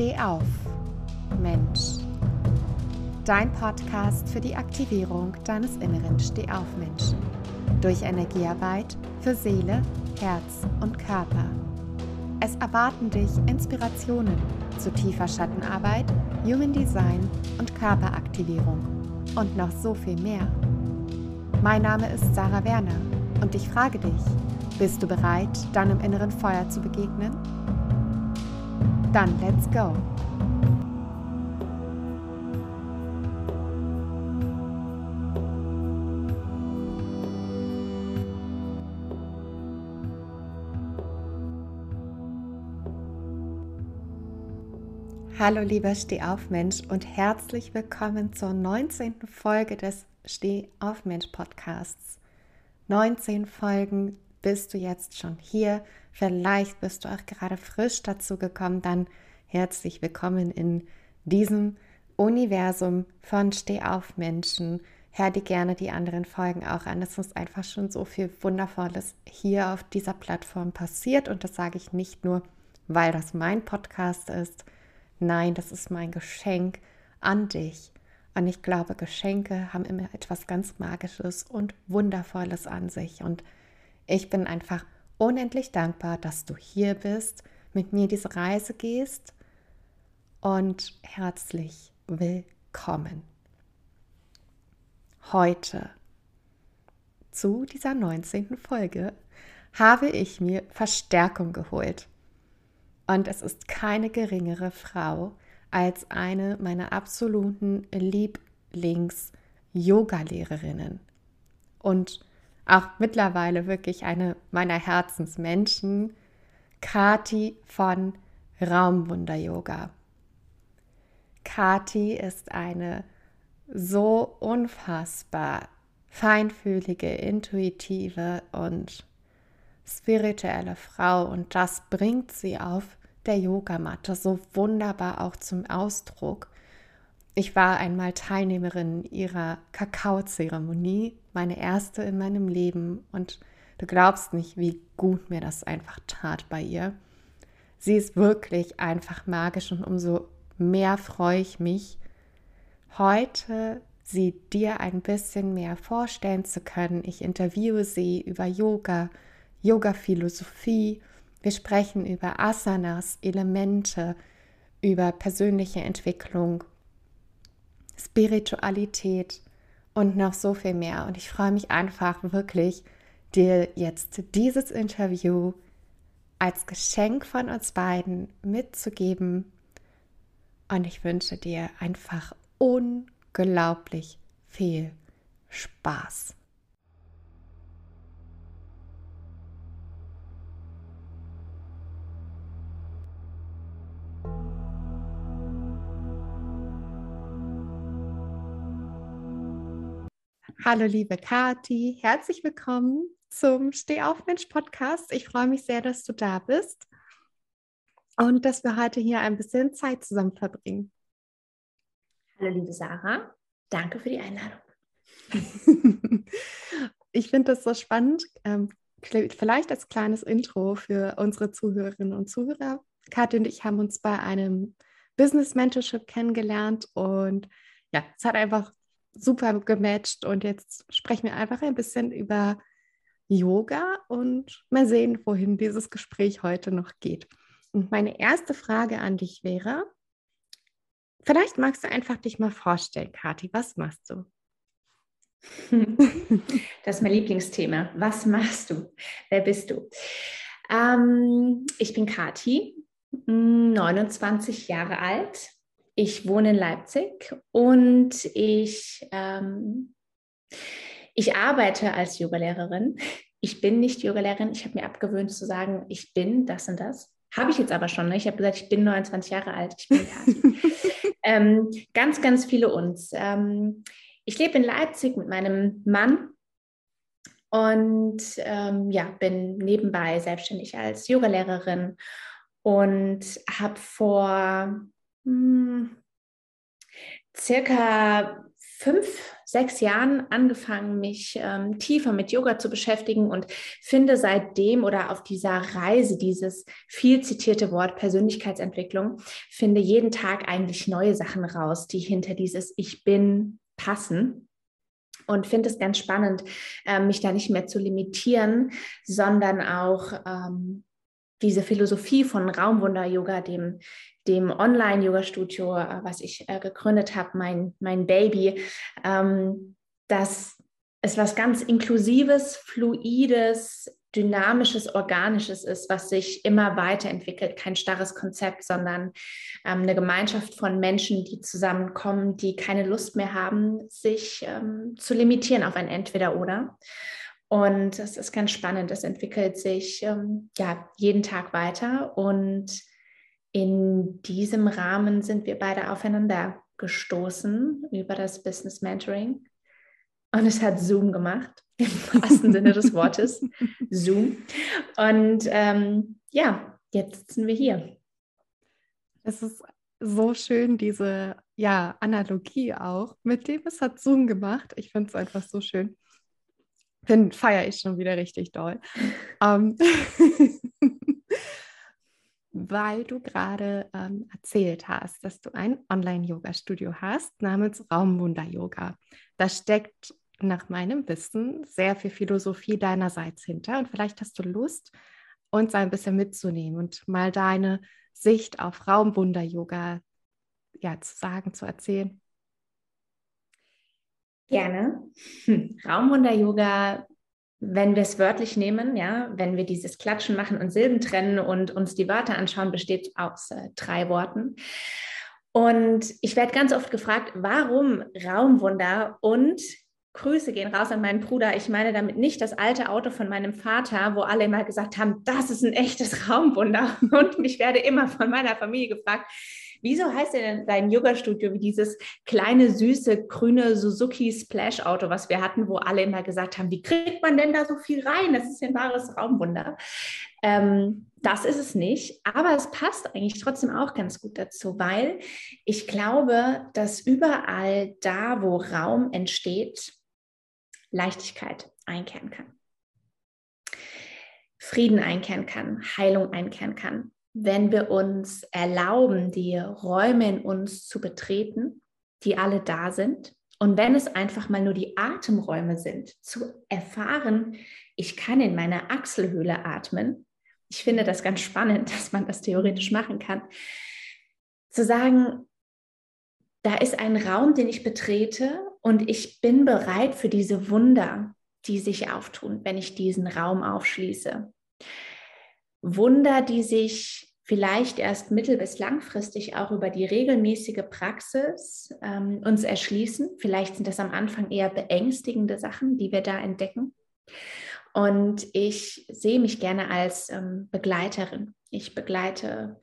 Steh auf, Mensch. Dein Podcast für die Aktivierung deines inneren Steh-auf-Menschen. Durch Energiearbeit für Seele, Herz und Körper. Es erwarten dich Inspirationen zu tiefer Schattenarbeit, Human Design und Körperaktivierung und noch so viel mehr. Mein Name ist Sarah Werner und ich frage dich, bist du bereit, deinem inneren Feuer zu begegnen? Dann let's go! Hallo lieber Stehaufmensch und herzlich willkommen zur 19. Folge des Stehaufmensch Podcasts. 19 Folgen bist du jetzt schon hier. Vielleicht bist du auch gerade frisch dazu gekommen. Dann herzlich willkommen in diesem Universum von Stehaufmenschen. Hör dir gerne die anderen Folgen auch an. Es ist einfach schon so viel Wundervolles hier auf dieser Plattform passiert. Und das sage ich nicht nur, weil das mein Podcast ist, Nein, das ist mein Geschenk an dich. Und ich glaube, Geschenke haben immer etwas ganz Magisches und Wundervolles an sich. Und ich bin einfach unendlich dankbar, dass du hier bist, mit mir diese Reise gehst und herzlich willkommen. Heute zu dieser 19. Folge habe ich mir Verstärkung geholt. Und es ist keine geringere Frau als eine meiner absoluten Lieblings-Yoga-Lehrerinnen. Und auch mittlerweile wirklich eine meiner Herzensmenschen, Kati von Raumwunder Yoga. Kati ist eine so unfassbar feinfühlige, intuitive und spirituelle Frau und das bringt sie auf der Yogamatte so wunderbar auch zum Ausdruck. Ich war einmal Teilnehmerin ihrer Kakaozeremonie, meine erste in meinem Leben und du glaubst nicht, wie gut mir das einfach tat bei ihr. Sie ist wirklich einfach magisch und umso mehr freue ich mich, heute sie dir ein bisschen mehr vorstellen zu können. Ich interviewe sie über Yoga, Yoga-Philosophie wir sprechen über Asanas, Elemente, über persönliche Entwicklung, Spiritualität und noch so viel mehr. Und ich freue mich einfach wirklich, dir jetzt dieses Interview als Geschenk von uns beiden mitzugeben. Und ich wünsche dir einfach unglaublich viel Spaß. Hallo liebe Kati, herzlich willkommen zum Steh auf Mensch Podcast. Ich freue mich sehr, dass du da bist und dass wir heute hier ein bisschen Zeit zusammen verbringen. Hallo liebe Sarah, danke für die Einladung. ich finde das so spannend. Ähm, vielleicht als kleines Intro für unsere Zuhörerinnen und Zuhörer. Kathi und ich haben uns bei einem Business Mentorship kennengelernt und ja, es hat einfach super gematcht und jetzt sprechen wir einfach ein bisschen über Yoga und mal sehen, wohin dieses Gespräch heute noch geht. Und meine erste Frage an dich wäre, vielleicht magst du einfach dich mal vorstellen, Kathi, was machst du? Das ist mein Lieblingsthema. Was machst du? Wer bist du? Ähm, ich bin Kathi, 29 Jahre alt, ich wohne in Leipzig und ich, ähm, ich arbeite als Yogalehrerin. Ich bin nicht Yogalehrerin. Ich habe mir abgewöhnt zu sagen, ich bin das und das. Habe ich jetzt aber schon. Ne? Ich habe gesagt, ich bin 29 Jahre alt. Ich bin ähm, ganz, ganz viele uns. Ähm, ich lebe in Leipzig mit meinem Mann und ähm, ja, bin nebenbei selbstständig als Yogalehrerin und habe vor hm, circa fünf, sechs Jahren angefangen, mich ähm, tiefer mit Yoga zu beschäftigen und finde seitdem oder auf dieser Reise dieses viel zitierte Wort Persönlichkeitsentwicklung, finde jeden Tag eigentlich neue Sachen raus, die hinter dieses Ich bin passen. Und finde es ganz spannend, äh, mich da nicht mehr zu limitieren, sondern auch ähm, diese Philosophie von Raumwunder-Yoga, dem, dem Online-Yoga-Studio, äh, was ich äh, gegründet habe, mein, mein Baby, ähm, dass es was ganz Inklusives, Fluides, Dynamisches, Organisches ist, was sich immer weiterentwickelt. Kein starres Konzept, sondern ähm, eine Gemeinschaft von Menschen, die zusammenkommen, die keine Lust mehr haben, sich ähm, zu limitieren auf ein Entweder-Oder. Und es ist ganz spannend. Es entwickelt sich ähm, ja jeden Tag weiter. Und in diesem Rahmen sind wir beide aufeinander gestoßen über das Business Mentoring. Und es hat Zoom gemacht, im wahrsten Sinne des Wortes. Zoom. Und ähm, ja, jetzt sitzen wir hier. Es ist so schön, diese ja, Analogie auch. Mit dem es hat Zoom gemacht. Ich finde es einfach so schön. Finde, feiere ich schon wieder richtig doll. ähm, weil du gerade ähm, erzählt hast, dass du ein Online-Yoga-Studio hast namens Raumwunder-Yoga. Da steckt nach meinem Wissen sehr viel Philosophie deinerseits hinter und vielleicht hast du Lust, uns ein bisschen mitzunehmen und mal deine Sicht auf Raumwunder-Yoga ja, zu sagen, zu erzählen. Gerne. Hm. Raumwunder-Yoga, wenn wir es wörtlich nehmen, ja, wenn wir dieses Klatschen machen und Silben trennen und uns die Wörter anschauen, besteht aus äh, drei Worten. Und ich werde ganz oft gefragt, warum Raumwunder und Grüße gehen raus an meinen Bruder. Ich meine damit nicht das alte Auto von meinem Vater, wo alle immer gesagt haben, das ist ein echtes Raumwunder. Und ich werde immer von meiner Familie gefragt, wieso heißt denn dein Yoga-Studio wie dieses kleine, süße, grüne Suzuki Splash-Auto, was wir hatten, wo alle immer gesagt haben, wie kriegt man denn da so viel rein? Das ist ein wahres Raumwunder. Ähm, das ist es nicht, aber es passt eigentlich trotzdem auch ganz gut dazu, weil ich glaube, dass überall da, wo Raum entsteht, Leichtigkeit einkehren kann. Frieden einkehren kann, Heilung einkehren kann. Wenn wir uns erlauben, die Räume in uns zu betreten, die alle da sind, und wenn es einfach mal nur die Atemräume sind, zu erfahren, ich kann in meiner Achselhöhle atmen. Ich finde das ganz spannend, dass man das theoretisch machen kann. Zu sagen, da ist ein Raum, den ich betrete und ich bin bereit für diese Wunder, die sich auftun, wenn ich diesen Raum aufschließe. Wunder, die sich vielleicht erst mittel- bis langfristig auch über die regelmäßige Praxis ähm, uns erschließen. Vielleicht sind das am Anfang eher beängstigende Sachen, die wir da entdecken. Und ich sehe mich gerne als ähm, Begleiterin. Ich begleite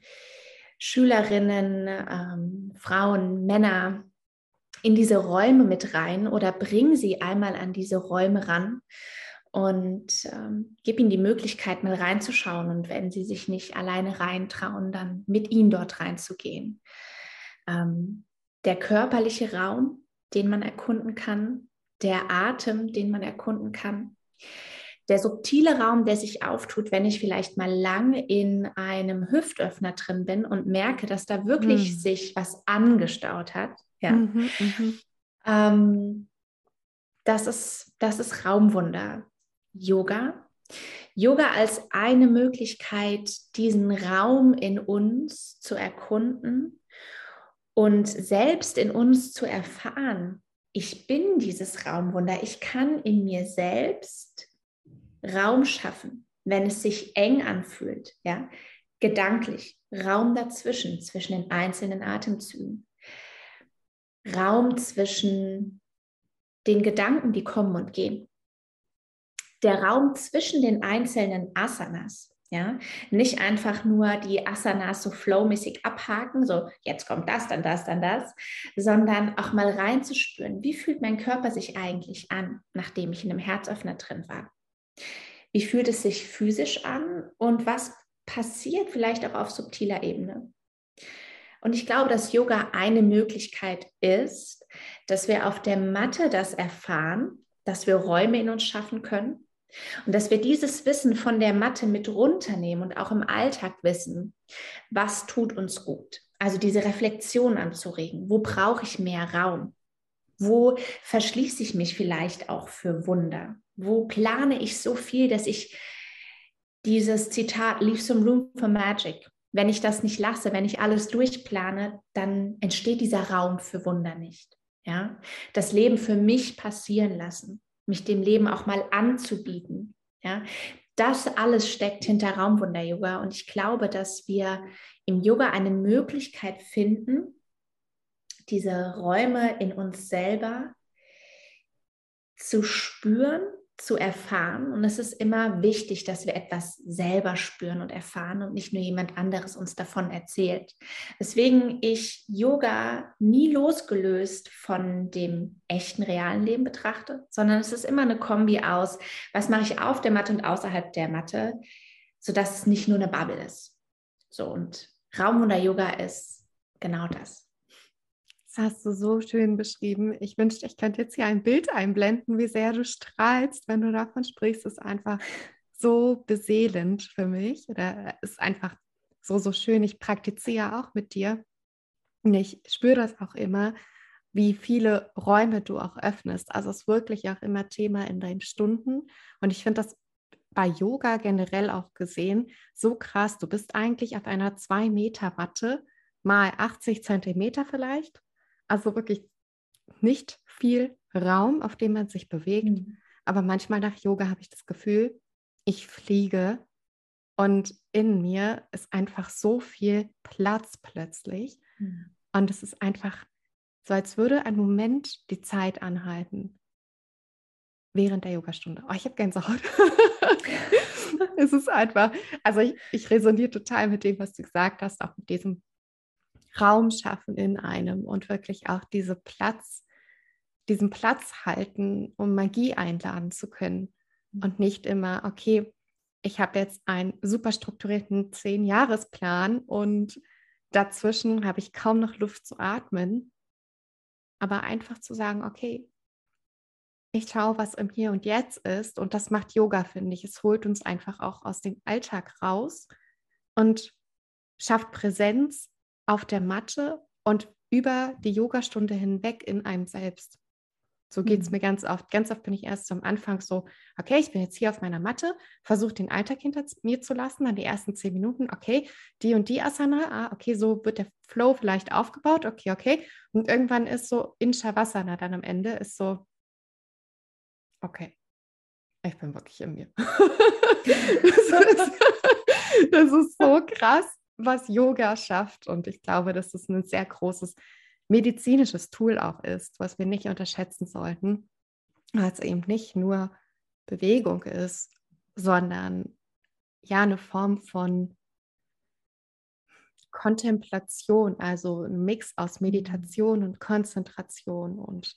Schülerinnen, ähm, Frauen, Männer in diese Räume mit rein oder bring sie einmal an diese Räume ran und ähm, gib ihnen die Möglichkeit, mal reinzuschauen. Und wenn sie sich nicht alleine reintrauen, dann mit ihnen dort reinzugehen. Ähm, der körperliche Raum, den man erkunden kann, der Atem, den man erkunden kann, der subtile Raum, der sich auftut, wenn ich vielleicht mal lang in einem Hüftöffner drin bin und merke, dass da wirklich mhm. sich was angestaut hat. Ja. Mhm, mhm. Ähm, das, ist, das ist Raumwunder. Yoga. Yoga als eine Möglichkeit, diesen Raum in uns zu erkunden und selbst in uns zu erfahren. Ich bin dieses Raumwunder. Ich kann in mir selbst Raum schaffen, wenn es sich eng anfühlt, ja, gedanklich, Raum dazwischen, zwischen den einzelnen Atemzügen, Raum zwischen den Gedanken, die kommen und gehen, der Raum zwischen den einzelnen Asanas, ja, nicht einfach nur die Asanas so flowmäßig abhaken, so jetzt kommt das, dann das, dann das, sondern auch mal reinzuspüren, wie fühlt mein Körper sich eigentlich an, nachdem ich in einem Herzöffner drin war. Wie fühlt es sich physisch an und was passiert vielleicht auch auf subtiler Ebene? Und ich glaube, dass Yoga eine Möglichkeit ist, dass wir auf der Matte das erfahren, dass wir Räume in uns schaffen können und dass wir dieses Wissen von der Matte mit runternehmen und auch im Alltag wissen, was tut uns gut. Also diese Reflexion anzuregen. Wo brauche ich mehr Raum? Wo verschließe ich mich vielleicht auch für Wunder? Wo plane ich so viel, dass ich dieses Zitat, leave some room for magic, wenn ich das nicht lasse, wenn ich alles durchplane, dann entsteht dieser Raum für Wunder nicht. Ja, das Leben für mich passieren lassen, mich dem Leben auch mal anzubieten. Ja, das alles steckt hinter Raumwunder-Yoga und ich glaube, dass wir im Yoga eine Möglichkeit finden, diese Räume in uns selber zu spüren zu erfahren. Und es ist immer wichtig, dass wir etwas selber spüren und erfahren und nicht nur jemand anderes uns davon erzählt. Deswegen ich Yoga nie losgelöst von dem echten realen Leben betrachte, sondern es ist immer eine Kombi aus, was mache ich auf der Matte und außerhalb der Matte, sodass es nicht nur eine Bubble ist. So und Raumwunder Yoga ist genau das hast du so schön beschrieben. Ich wünschte, ich könnte jetzt hier ein Bild einblenden, wie sehr du strahlst, wenn du davon sprichst. Es ist einfach so beseelend für mich oder ist einfach so, so schön. Ich praktiziere auch mit dir und ich spüre das auch immer, wie viele Räume du auch öffnest. Also es ist wirklich auch immer Thema in deinen Stunden. Und ich finde das bei Yoga generell auch gesehen so krass. Du bist eigentlich auf einer 2 Meter Matte mal 80 Zentimeter vielleicht also wirklich nicht viel Raum, auf dem man sich bewegt. Mhm. Aber manchmal nach Yoga habe ich das Gefühl, ich fliege und in mir ist einfach so viel Platz plötzlich. Mhm. Und es ist einfach so, als würde ein Moment die Zeit anhalten während der Yogastunde. Oh, ich habe Gänsehaut. es ist einfach, also ich, ich resoniere total mit dem, was du gesagt hast, auch mit diesem Raum schaffen in einem und wirklich auch diese Platz, diesen Platz halten, um Magie einladen zu können. Und nicht immer, okay, ich habe jetzt einen super strukturierten Zehn-Jahres-Plan und dazwischen habe ich kaum noch Luft zu atmen. Aber einfach zu sagen, okay, ich schaue, was im Hier und Jetzt ist. Und das macht Yoga, finde ich. Es holt uns einfach auch aus dem Alltag raus und schafft Präsenz auf der Matte und über die Yogastunde hinweg in einem selbst. So geht es mhm. mir ganz oft. Ganz oft bin ich erst am Anfang so, okay, ich bin jetzt hier auf meiner Matte, versuche den Alltag hinter mir zu lassen, dann die ersten zehn Minuten, okay, die und die Asana, ah, okay, so wird der Flow vielleicht aufgebaut, okay, okay. Und irgendwann ist so in Shavasana dann am Ende, ist so, okay, ich bin wirklich in mir. das, ist, das ist so krass was Yoga schafft. Und ich glaube, dass es ein sehr großes medizinisches Tool auch ist, was wir nicht unterschätzen sollten, weil es eben nicht nur Bewegung ist, sondern ja eine Form von Kontemplation, also ein Mix aus mhm. Meditation und Konzentration und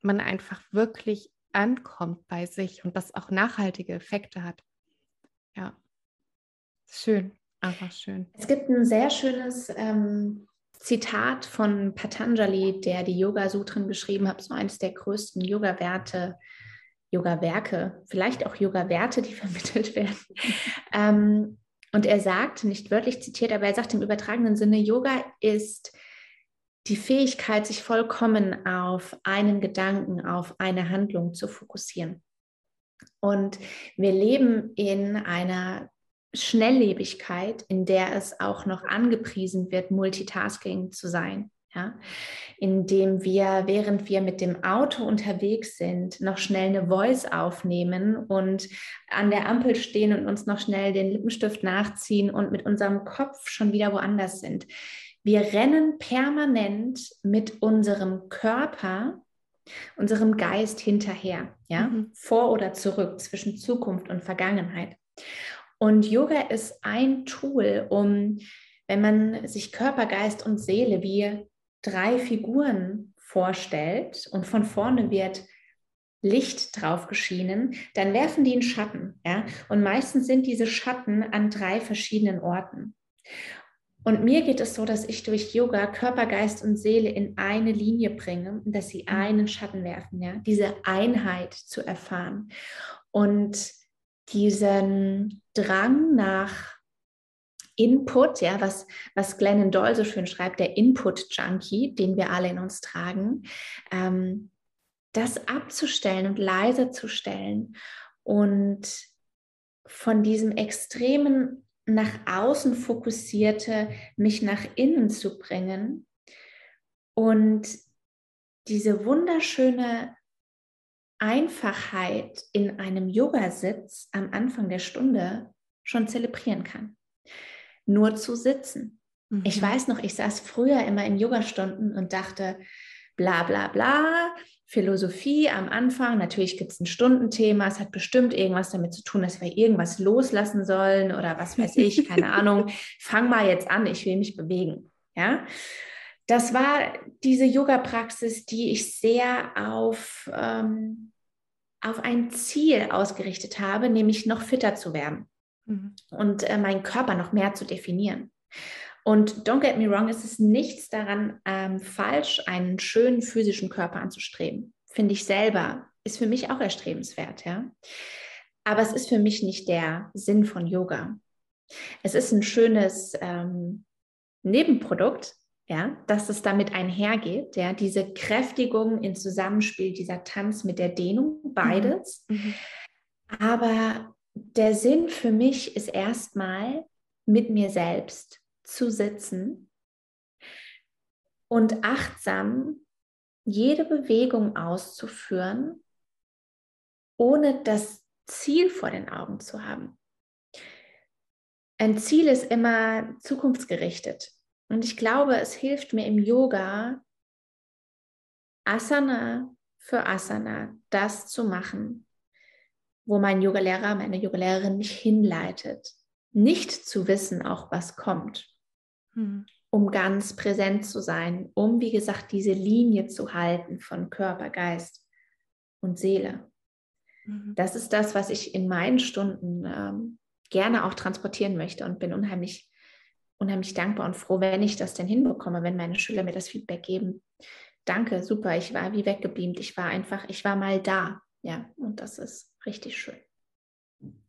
man einfach wirklich ankommt bei sich und das auch nachhaltige Effekte hat. Ja, schön. Einfach schön. Es gibt ein sehr schönes ähm, Zitat von Patanjali, der die Yoga-Sutren geschrieben hat, so eines der größten Yoga-Werte, Yoga-Werke, vielleicht auch Yoga-Werte, die vermittelt werden. ähm, und er sagt, nicht wörtlich zitiert, aber er sagt im übertragenen Sinne, Yoga ist die Fähigkeit, sich vollkommen auf einen Gedanken, auf eine Handlung zu fokussieren. Und wir leben in einer Schnelllebigkeit, in der es auch noch angepriesen wird, Multitasking zu sein. Ja, indem wir, während wir mit dem Auto unterwegs sind, noch schnell eine Voice aufnehmen und an der Ampel stehen und uns noch schnell den Lippenstift nachziehen und mit unserem Kopf schon wieder woanders sind. Wir rennen permanent mit unserem Körper, unserem Geist hinterher, ja, mhm. vor oder zurück, zwischen Zukunft und Vergangenheit. Und Yoga ist ein Tool, um, wenn man sich Körper, Geist und Seele wie drei Figuren vorstellt und von vorne wird Licht drauf geschienen, dann werfen die einen Schatten. Ja? Und meistens sind diese Schatten an drei verschiedenen Orten. Und mir geht es so, dass ich durch Yoga Körper, Geist und Seele in eine Linie bringe und dass sie mhm. einen Schatten werfen, ja, diese Einheit zu erfahren und diesen Drang nach Input, ja, was, was Glennon Doyle so schön schreibt, der Input-Junkie, den wir alle in uns tragen, ähm, das abzustellen und leiser zu stellen und von diesem extremen nach außen fokussierte mich nach innen zu bringen und diese wunderschöne Einfachheit in einem Yogasitz am Anfang der Stunde schon zelebrieren kann. Nur zu sitzen. Mhm. Ich weiß noch, ich saß früher immer in Yogastunden und dachte, bla bla bla, Philosophie am Anfang. Natürlich gibt es ein Stundenthema. Es hat bestimmt irgendwas damit zu tun, dass wir irgendwas loslassen sollen oder was weiß ich, keine Ahnung. Fang mal jetzt an, ich will mich bewegen. Ja, das war diese Yoga-Praxis, die ich sehr auf, ähm, auf ein Ziel ausgerichtet habe, nämlich noch fitter zu werden mhm. und äh, meinen Körper noch mehr zu definieren. Und don't get me wrong, es ist nichts daran ähm, falsch, einen schönen physischen Körper anzustreben. Finde ich selber, ist für mich auch erstrebenswert, ja. Aber es ist für mich nicht der Sinn von Yoga. Es ist ein schönes ähm, Nebenprodukt, ja, dass es damit einhergeht, ja, diese Kräftigung in Zusammenspiel, dieser Tanz mit der Dehnung, beides. Mhm. mhm. Aber der Sinn für mich ist erstmal mit mir selbst zu sitzen und achtsam jede Bewegung auszuführen, ohne das Ziel vor den Augen zu haben. Ein Ziel ist immer zukunftsgerichtet. Und ich glaube, es hilft mir im Yoga, Asana für Asana das zu machen, wo mein Yogalehrer, meine Yogalehrerin mich hinleitet. Nicht zu wissen auch, was kommt mhm. um ganz präsent zu sein, um, wie gesagt, diese Linie zu halten von Körper, Geist und Seele. Mhm. Das ist das, was ich in meinen Stunden ähm, gerne auch transportieren möchte und bin unheimlich, unheimlich dankbar und froh, wenn ich das denn hinbekomme, wenn meine Schüler mir das Feedback geben. Danke, super, ich war wie weggebeamt, ich war einfach, ich war mal da. Ja, und das ist richtig schön.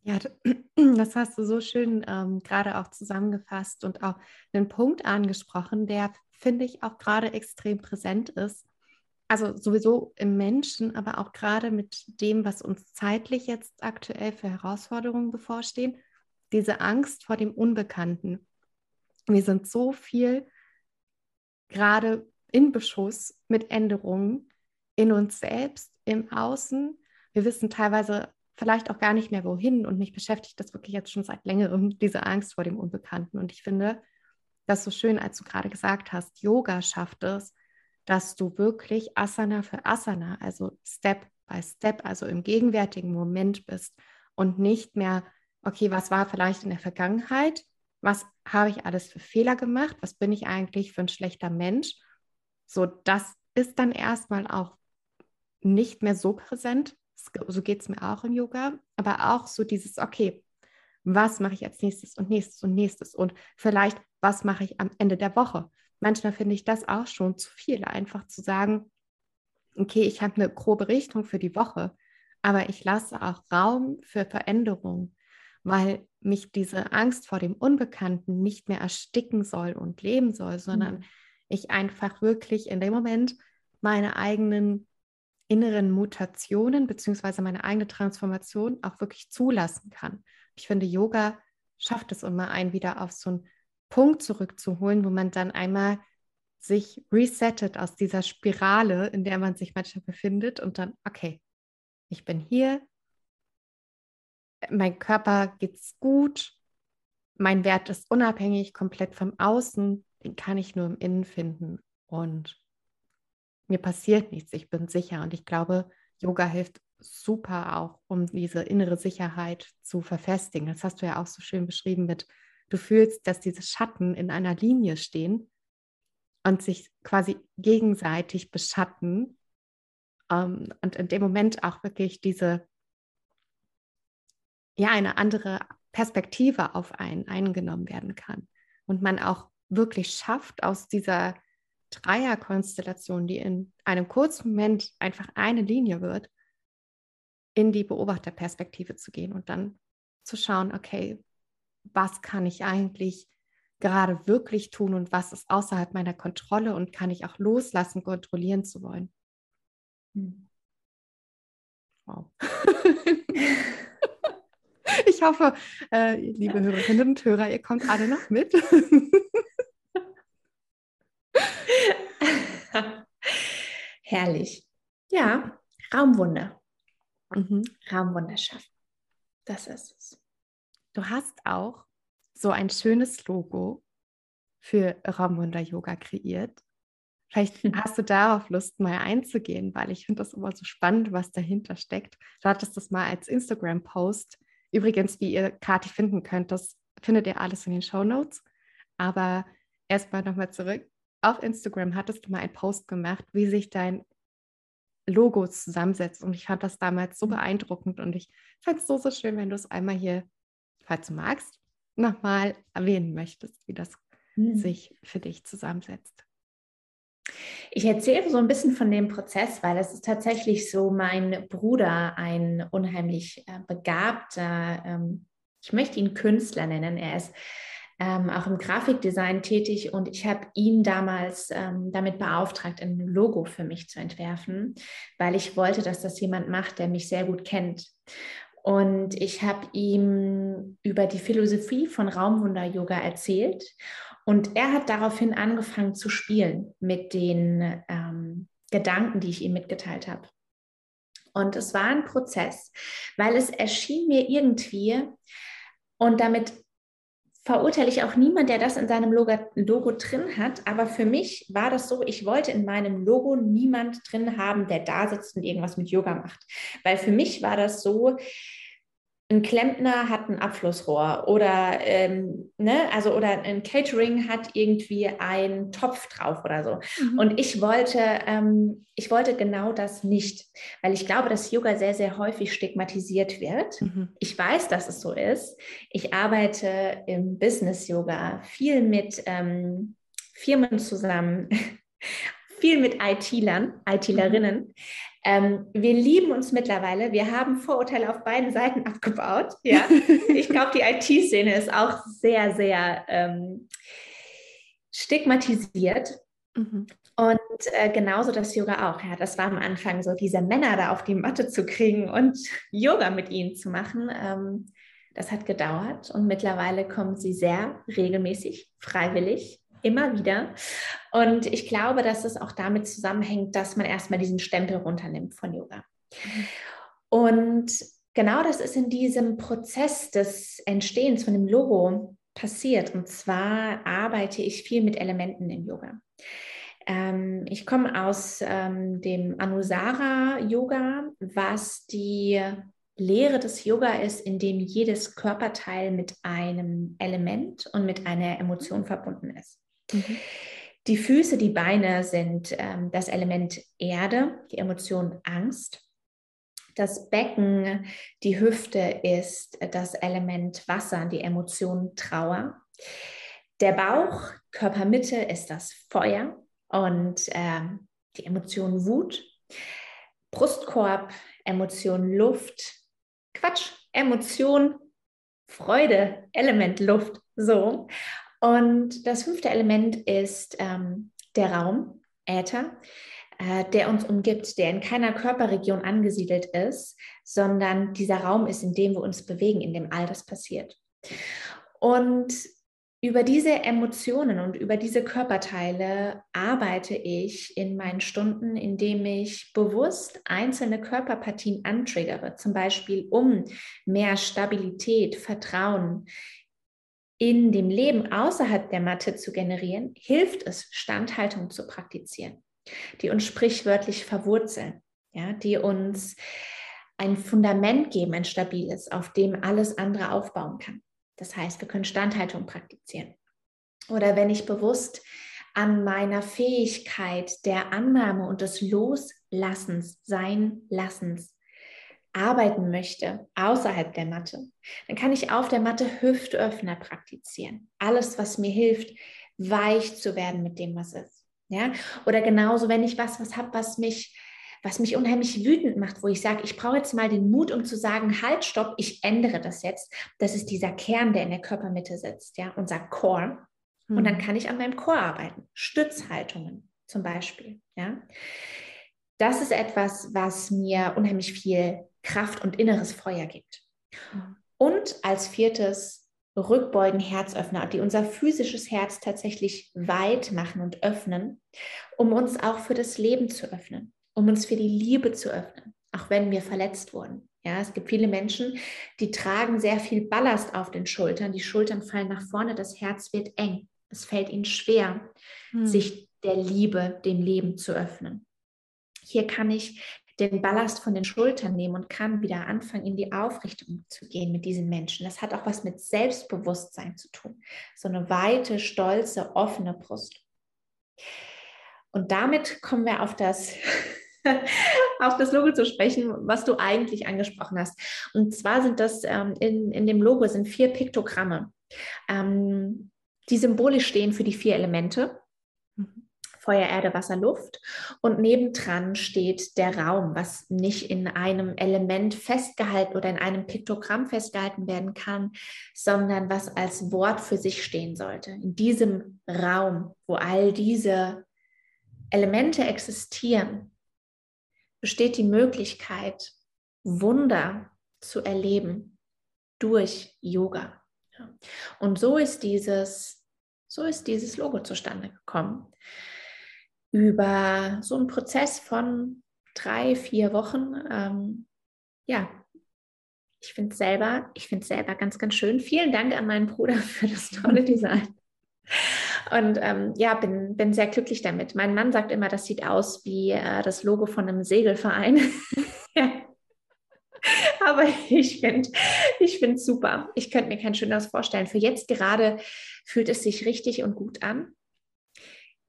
Ja, das hast du so schön ähm, gerade auch zusammengefasst und auch einen Punkt angesprochen, der, finde ich, auch gerade extrem präsent ist. Also sowieso im Menschen, aber auch gerade mit dem, was uns zeitlich jetzt aktuell für Herausforderungen bevorstehen, diese Angst vor dem Unbekannten. Wir sind so viel gerade in Beschuss mit Änderungen in uns selbst, im Außen. Wir wissen teilweise vielleicht auch gar nicht mehr wohin. Und mich beschäftigt das wirklich jetzt schon seit längerem, diese Angst vor dem Unbekannten. Und ich finde das so schön, als du gerade gesagt hast, Yoga schafft es, dass du wirklich Asana für Asana, also Step by Step, also im gegenwärtigen Moment bist und nicht mehr, okay, was war vielleicht in der Vergangenheit? Was habe ich alles für Fehler gemacht? Was bin ich eigentlich für ein schlechter Mensch? So, das ist dann erstmal auch nicht mehr so präsent, so geht es mir auch im Yoga, aber auch so dieses, okay, was mache ich als nächstes und nächstes und nächstes und vielleicht, was mache ich am Ende der Woche. Manchmal finde ich das auch schon zu viel, einfach zu sagen, okay, ich habe eine grobe Richtung für die Woche, aber ich lasse auch Raum für Veränderung, weil mich diese Angst vor dem Unbekannten nicht mehr ersticken soll und leben soll, sondern mhm. ich einfach wirklich in dem Moment meine eigenen inneren Mutationen beziehungsweise meine eigene Transformation auch wirklich zulassen kann. Ich finde, Yoga schafft es immer, einen wieder auf so einen Punkt zurückzuholen, wo man dann einmal sich resettet aus dieser Spirale, in der man sich manchmal befindet und dann, okay, ich bin hier, mein Körper geht's gut, mein Wert ist unabhängig, komplett vom Außen, den kann ich nur im Innen finden und mir passiert nichts, ich bin sicher. Und ich glaube, Yoga hilft super auch, um diese innere Sicherheit zu verfestigen. Das hast du ja auch so schön beschrieben mit, du fühlst, dass diese Schatten in einer Linie stehen und sich quasi gegenseitig beschatten ähm, und in dem Moment auch wirklich diese, ja, eine andere Perspektive auf einen eingenommen werden kann und man auch wirklich schafft, aus dieser Dreierkonstellation, die in einem kurzen Moment einfach eine Linie wird, in die Beobachterperspektive zu gehen und dann zu schauen, okay, was kann ich eigentlich gerade wirklich tun und was ist außerhalb meiner Kontrolle und kann ich auch loslassen, kontrollieren zu wollen. Hm. Wow. ich hoffe, äh, liebe Hörerinnen und Hörer, ihr kommt alle noch mit. Herrlich. Ja, Raumwunder. Mhm. Raumwunder schaffen. Das ist es. Du hast auch so ein schönes Logo für Raumwunder Yoga kreiert. Vielleicht hast du darauf Lust, mal einzugehen, weil ich finde das immer so spannend, was dahinter steckt. Du hattest das mal als Instagram-Post. Übrigens, wie ihr Kati finden könnt, das findet ihr alles in den Show Notes. Aber erstmal nochmal zurück. Auf Instagram hattest du mal einen Post gemacht, wie sich dein Logo zusammensetzt. Und ich fand das damals so beeindruckend und ich fand es so, so schön, wenn du es einmal hier, falls du magst, nochmal erwähnen möchtest, wie das mhm. sich für dich zusammensetzt. Ich erzähle so ein bisschen von dem Prozess, weil es ist tatsächlich so, mein Bruder, ein unheimlich äh, begabter, ähm, ich möchte ihn Künstler nennen, er ist ähm, auch im Grafikdesign tätig und ich habe ihn damals ähm, damit beauftragt, ein Logo für mich zu entwerfen, weil ich wollte, dass das jemand macht, der mich sehr gut kennt. Und ich habe ihm über die Philosophie von Raumwunder-Yoga erzählt. Und er hat daraufhin angefangen zu spielen mit den ähm, Gedanken, die ich ihm mitgeteilt habe. Und es war ein Prozess, weil es erschien mir irgendwie, und damit verurteile ich auch niemand, der das in seinem Logo, Logo, drin hat. Aber für mich war das so, ich wollte in meinem Logo niemand drin haben, der da sitzt und irgendwas mit Yoga macht. Weil für mich war das so, ein Klempner hat ein Abflussrohr oder ähm, ne, also oder ein Catering hat irgendwie einen Topf drauf oder so. Mhm. Und ich wollte, ähm, ich wollte genau das nicht, weil ich glaube, dass Yoga sehr, sehr häufig stigmatisiert wird. Mhm. Ich weiß, dass es so ist. Ich arbeite im Business Yoga viel mit ähm, Firmen zusammen, viel mit IT-Lern, IT-Lerinnen. Mhm. Ähm, wir lieben uns mittlerweile. Wir haben Vorurteile auf beiden Seiten abgebaut. Ja, ich glaube, die IT-Szene ist auch sehr, sehr ähm, stigmatisiert. Mhm. Und äh, genauso das Yoga auch. Ja, das war am Anfang so, diese Männer da auf die Matte zu kriegen und Yoga mit ihnen zu machen. Ähm, das hat gedauert und mittlerweile kommen sie sehr regelmäßig, freiwillig immer wieder. Und ich glaube, dass es auch damit zusammenhängt, dass man erstmal diesen Stempel runternimmt von Yoga. Und genau das ist in diesem Prozess des Entstehens von dem Logo passiert. Und zwar arbeite ich viel mit Elementen im Yoga. Ähm, ich komme aus ähm, dem Anusara-Yoga, was die Lehre des Yoga ist, in dem jedes Körperteil mit einem Element und mit einer Emotion verbunden ist. Mhm. Die Füße, die Beine sind ähm, das Element Erde, die Emotion Angst. Das Becken, die Hüfte ist das Element Wasser, die Emotion Trauer. Der Bauch, Körpermitte ist das Feuer und ähm, die Emotion Wut. Brustkorb, Emotion Luft. Quatsch, Emotion Freude, Element Luft. So. Und das fünfte Element ist ähm, der Raum, Äther, äh, der uns umgibt, der in keiner Körperregion angesiedelt ist, sondern dieser Raum ist, in dem wir uns bewegen, in dem all das passiert. Und über diese Emotionen und über diese Körperteile arbeite ich in meinen Stunden, indem ich bewusst einzelne Körperpartien antriggere, zum Beispiel um mehr Stabilität, Vertrauen in dem Leben außerhalb der Matte zu generieren, hilft es, Standhaltung zu praktizieren, die uns sprichwörtlich verwurzeln, ja, die uns ein Fundament geben, ein stabiles, auf dem alles andere aufbauen kann. Das heißt, wir können Standhaltung praktizieren. Oder wenn ich bewusst an meiner Fähigkeit der Annahme und des Loslassens, sein Lassens arbeiten möchte, außerhalb der Matte, dann kann ich auf der Matte Hüftöffner praktizieren. Alles, was mir hilft, weich zu werden mit dem, was ist. Ja? Oder genauso, wenn ich was, was habe, was mich, was mich unheimlich wütend macht, wo ich sage, ich brauche jetzt mal den Mut, um zu sagen, halt, stopp, ich ändere das jetzt. Das ist dieser Kern, der in der Körpermitte sitzt, ja, unser Core. Und dann hm. kann ich an meinem Core arbeiten. Stützhaltungen zum Beispiel, ja. Das ist etwas, was mir unheimlich viel Kraft und inneres Feuer gibt. Mhm. Und als viertes Rückbeugen, Herzöffner, die unser physisches Herz tatsächlich weit machen und öffnen, um uns auch für das Leben zu öffnen, um uns für die Liebe zu öffnen, auch wenn wir verletzt wurden. Ja, es gibt viele Menschen, die tragen sehr viel Ballast auf den Schultern. Die Schultern fallen nach vorne, das Herz wird eng. Es fällt ihnen schwer, hm. sich der Liebe, dem Leben zu öffnen. Hier kann ich den Ballast von den Schultern nehmen und kann wieder anfangen, in die Aufrichtung zu gehen mit diesen Menschen. Das hat auch was mit Selbstbewusstsein zu tun. So eine weite, stolze, offene Brust. Und damit kommen wir auf das, auf das Logo zu sprechen, was du eigentlich angesprochen hast. Und zwar sind das ähm, in, in dem Logo sind vier Piktogramme, ähm, die symbolisch stehen für die vier Elemente. Feuer, Erde, Wasser, Luft. Und nebendran steht der Raum, was nicht in einem Element festgehalten oder in einem Piktogramm festgehalten werden kann, sondern was als Wort für sich stehen sollte. In diesem Raum, wo all diese Elemente existieren, besteht die Möglichkeit, Wunder zu erleben durch Yoga. Und so ist dieses, so ist dieses Logo zustande gekommen über so einen Prozess von drei, vier Wochen. Ähm, ja, ich finde es selber, ich finde selber ganz, ganz schön. Vielen Dank an meinen Bruder für das tolle Design. Und ähm, ja, bin, bin sehr glücklich damit. Mein Mann sagt immer, das sieht aus wie äh, das Logo von einem Segelverein. Aber ich finde ich es super. Ich könnte mir kein schöneres vorstellen. Für jetzt gerade fühlt es sich richtig und gut an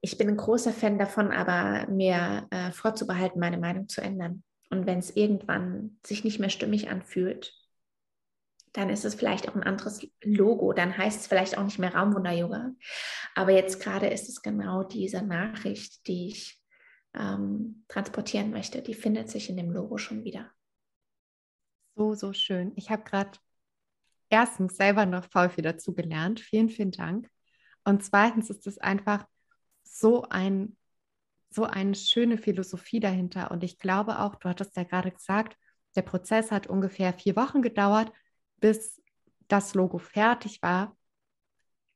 ich bin ein großer Fan davon, aber mir äh, vorzubehalten, meine Meinung zu ändern. Und wenn es irgendwann sich nicht mehr stimmig anfühlt, dann ist es vielleicht auch ein anderes Logo. Dann heißt es vielleicht auch nicht mehr Raumwunder-Yoga. Aber jetzt gerade ist es genau diese Nachricht, die ich ähm, transportieren möchte. Die findet sich in dem Logo schon wieder. So, so schön. Ich habe gerade erstens selber noch voll viel dazu gelernt. Vielen, vielen Dank. Und zweitens ist es einfach so ein so eine schöne Philosophie dahinter. Und ich glaube auch, du hattest ja gerade gesagt, der Prozess hat ungefähr vier Wochen gedauert, bis das Logo fertig war.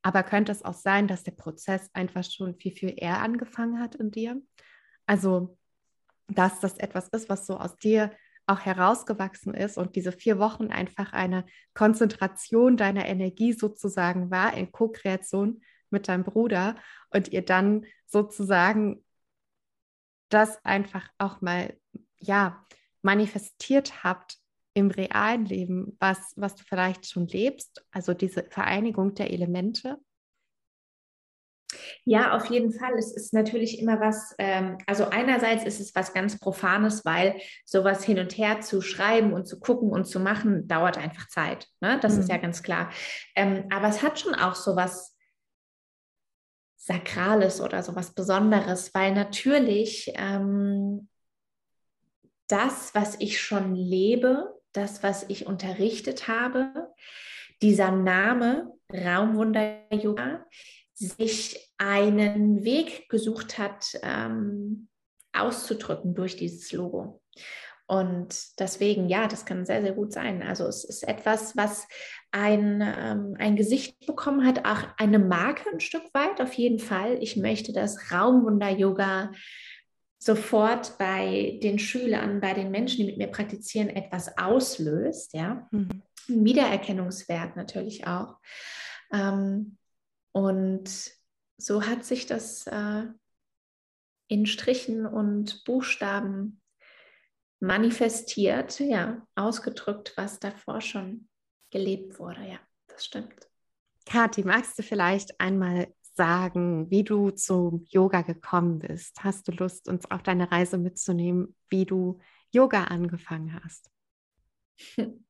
Aber könnte es auch sein, dass der Prozess einfach schon viel, viel eher angefangen hat in dir? Also, dass das etwas ist, was so aus dir auch herausgewachsen ist und diese vier Wochen einfach eine Konzentration deiner Energie sozusagen war in Co-Kreation mit deinem Bruder und ihr dann sozusagen das einfach auch mal, ja, manifestiert habt im realen Leben, was, was du vielleicht schon lebst, also diese Vereinigung der Elemente? Ja, auf jeden Fall. Es ist natürlich immer was, ähm, also einerseits ist es was ganz Profanes, weil sowas hin und her zu schreiben und zu gucken und zu machen, dauert einfach Zeit. Ne? Das mhm. ist ja ganz klar. Ähm, aber es hat schon auch sowas Sakrales oder so was Besonderes, weil natürlich ähm, das, was ich schon lebe, das, was ich unterrichtet habe, dieser Name Raumwunder Yoga sich einen Weg gesucht hat, ähm, auszudrücken durch dieses Logo. Und deswegen, ja, das kann sehr, sehr gut sein. Also es ist etwas, was ein, ähm, ein Gesicht bekommen hat, auch eine Marke ein Stück weit, auf jeden Fall. Ich möchte das Raumwunder-Yoga sofort bei den Schülern, bei den Menschen, die mit mir praktizieren, etwas auslöst, ja. Mhm. Wiedererkennungswert natürlich auch. Ähm, und so hat sich das äh, in Strichen und Buchstaben manifestiert, ja, ausgedrückt, was davor schon gelebt wurde. Ja, das stimmt. Kathi, magst du vielleicht einmal sagen, wie du zum Yoga gekommen bist? Hast du Lust, uns auf deine Reise mitzunehmen, wie du Yoga angefangen hast?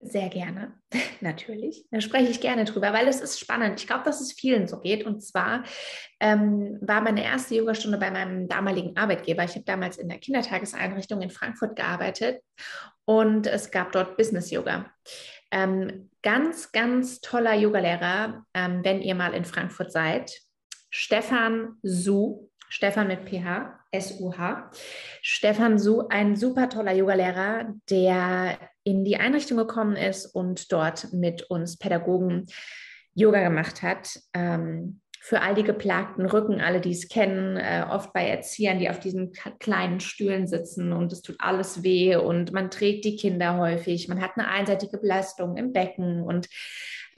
Sehr gerne, natürlich. Da spreche ich gerne drüber, weil es ist spannend. Ich glaube, dass es vielen so geht. Und zwar ähm, war meine erste Yogastunde bei meinem damaligen Arbeitgeber. Ich habe damals in der Kindertageseinrichtung in Frankfurt gearbeitet und es gab dort Business Yoga. Ähm, ganz, ganz toller Yogalehrer, ähm, wenn ihr mal in Frankfurt seid. Stefan Su, Stefan mit PH, S-U-H. Stefan Su, ein super toller Yogalehrer, der in die Einrichtung gekommen ist und dort mit uns Pädagogen Yoga gemacht hat. Ähm, für all die geplagten Rücken, alle, die es kennen, äh, oft bei Erziehern, die auf diesen kleinen Stühlen sitzen und es tut alles weh und man trägt die Kinder häufig, man hat eine einseitige Belastung im Becken und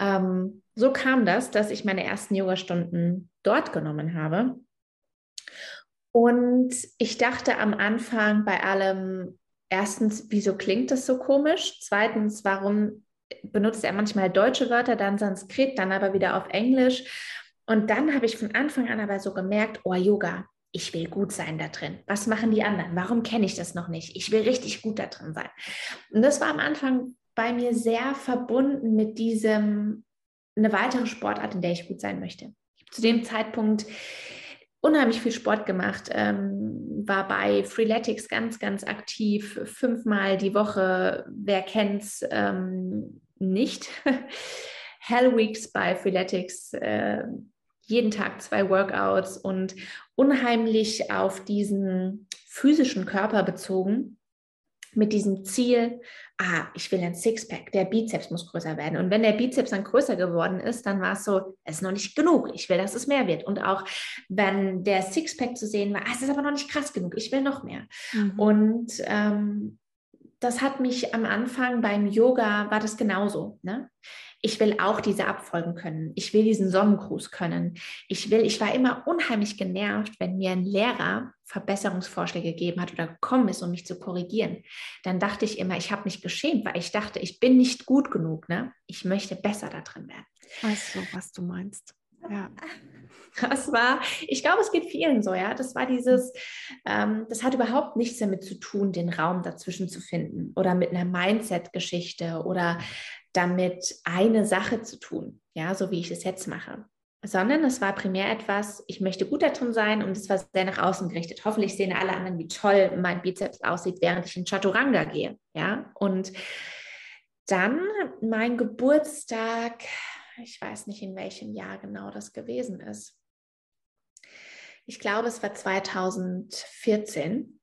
ähm, so kam das, dass ich meine ersten Yogastunden dort genommen habe. Und ich dachte am Anfang bei allem, erstens, wieso klingt das so komisch? Zweitens, warum benutzt er manchmal deutsche Wörter, dann Sanskrit, dann aber wieder auf Englisch? Und dann habe ich von Anfang an aber so gemerkt, oh Yoga, ich will gut sein da drin. Was machen die anderen? Warum kenne ich das noch nicht? Ich will richtig gut da drin sein. Und das war am Anfang bei mir sehr verbunden mit diesem, eine weitere Sportart, in der ich gut sein möchte. Zu dem Zeitpunkt unheimlich viel Sport gemacht, ähm, war bei Freeletics ganz, ganz aktiv, fünfmal die Woche, wer kennt's ähm, nicht. Hell Weeks bei Freeletics, äh, jeden Tag zwei Workouts und unheimlich auf diesen physischen Körper bezogen mit diesem Ziel, ah, ich will ein Sixpack, der Bizeps muss größer werden. Und wenn der Bizeps dann größer geworden ist, dann war es so, es ist noch nicht genug, ich will, dass es mehr wird. Und auch wenn der Sixpack zu sehen war, ah, es ist aber noch nicht krass genug, ich will noch mehr. Mhm. Und ähm, das hat mich am Anfang beim Yoga, war das genauso. Ne? Ich will auch diese abfolgen können. Ich will diesen Sonnengruß können. Ich will, ich war immer unheimlich genervt, wenn mir ein Lehrer Verbesserungsvorschläge gegeben hat oder gekommen ist, um mich zu korrigieren. Dann dachte ich immer, ich habe mich geschämt, weil ich dachte, ich bin nicht gut genug. Ne? Ich möchte besser da drin werden. Weißt du, was du meinst? Ja. Das war, ich glaube, es geht vielen so, ja. Das war dieses, ähm, das hat überhaupt nichts damit zu tun, den Raum dazwischen zu finden oder mit einer Mindset-Geschichte oder damit eine Sache zu tun, ja, so wie ich es jetzt mache. Sondern es war primär etwas, ich möchte gut darin sein und es war sehr nach außen gerichtet. Hoffentlich sehen alle anderen, wie toll mein Bizeps aussieht, während ich in Chaturanga gehe. Ja, und dann mein Geburtstag, ich weiß nicht, in welchem Jahr genau das gewesen ist. Ich glaube, es war 2014.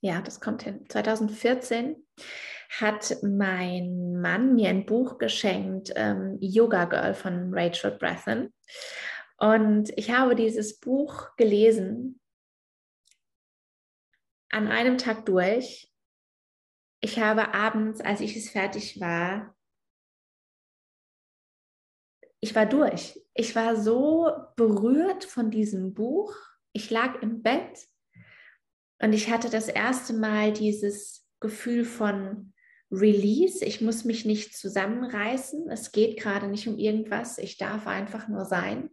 Ja, das kommt hin. 2014 hat mein Mann mir ein Buch geschenkt, ähm, Yoga Girl von Rachel Brethen. Und ich habe dieses Buch gelesen an einem Tag durch. Ich habe abends, als ich es fertig war, ich war durch. Ich war so berührt von diesem Buch. Ich lag im Bett und ich hatte das erste Mal dieses Gefühl von Release. Ich muss mich nicht zusammenreißen. Es geht gerade nicht um irgendwas. Ich darf einfach nur sein.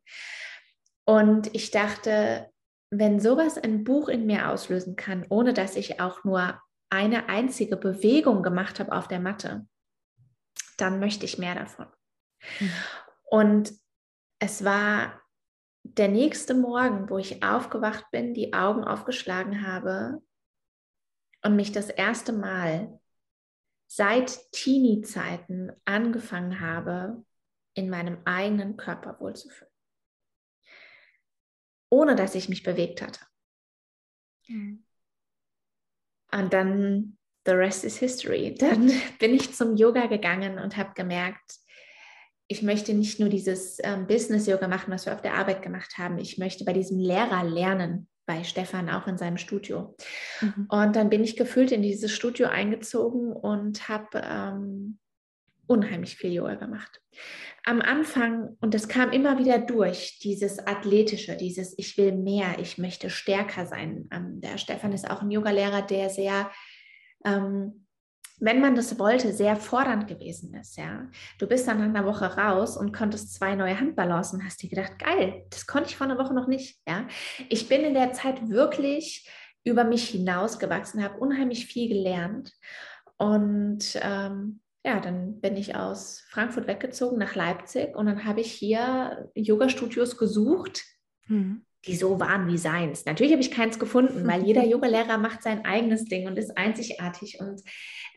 Und ich dachte, wenn sowas ein Buch in mir auslösen kann, ohne dass ich auch nur eine einzige Bewegung gemacht habe auf der Matte, dann möchte ich mehr davon. Mhm. Und es war der nächste Morgen, wo ich aufgewacht bin, die Augen aufgeschlagen habe und mich das erste Mal seit Teenie-Zeiten angefangen habe, in meinem eigenen Körper wohlzufühlen. Ohne dass ich mich bewegt hatte. Mhm. Und dann, the rest is history. Dann bin ich zum Yoga gegangen und habe gemerkt, ich möchte nicht nur dieses ähm, Business-Yoga machen, was wir auf der Arbeit gemacht haben. Ich möchte bei diesem Lehrer lernen, bei Stefan auch in seinem Studio. Mhm. Und dann bin ich gefühlt in dieses Studio eingezogen und habe ähm, unheimlich viel Yoga gemacht. Am Anfang, und das kam immer wieder durch, dieses Athletische, dieses Ich will mehr, ich möchte stärker sein. Ähm, der Stefan ist auch ein Yogalehrer, der sehr ähm, wenn man das wollte, sehr fordernd gewesen ist. Ja, du bist dann nach einer Woche raus und konntest zwei neue Handbalance und hast dir gedacht, geil, das konnte ich vor einer Woche noch nicht. Ja, ich bin in der Zeit wirklich über mich hinausgewachsen, habe unheimlich viel gelernt und ähm, ja, dann bin ich aus Frankfurt weggezogen nach Leipzig und dann habe ich hier Yoga-Studios gesucht, mhm. die so waren wie seins. Natürlich habe ich keins gefunden, weil jeder Yogalehrer macht sein eigenes Ding und ist einzigartig. Und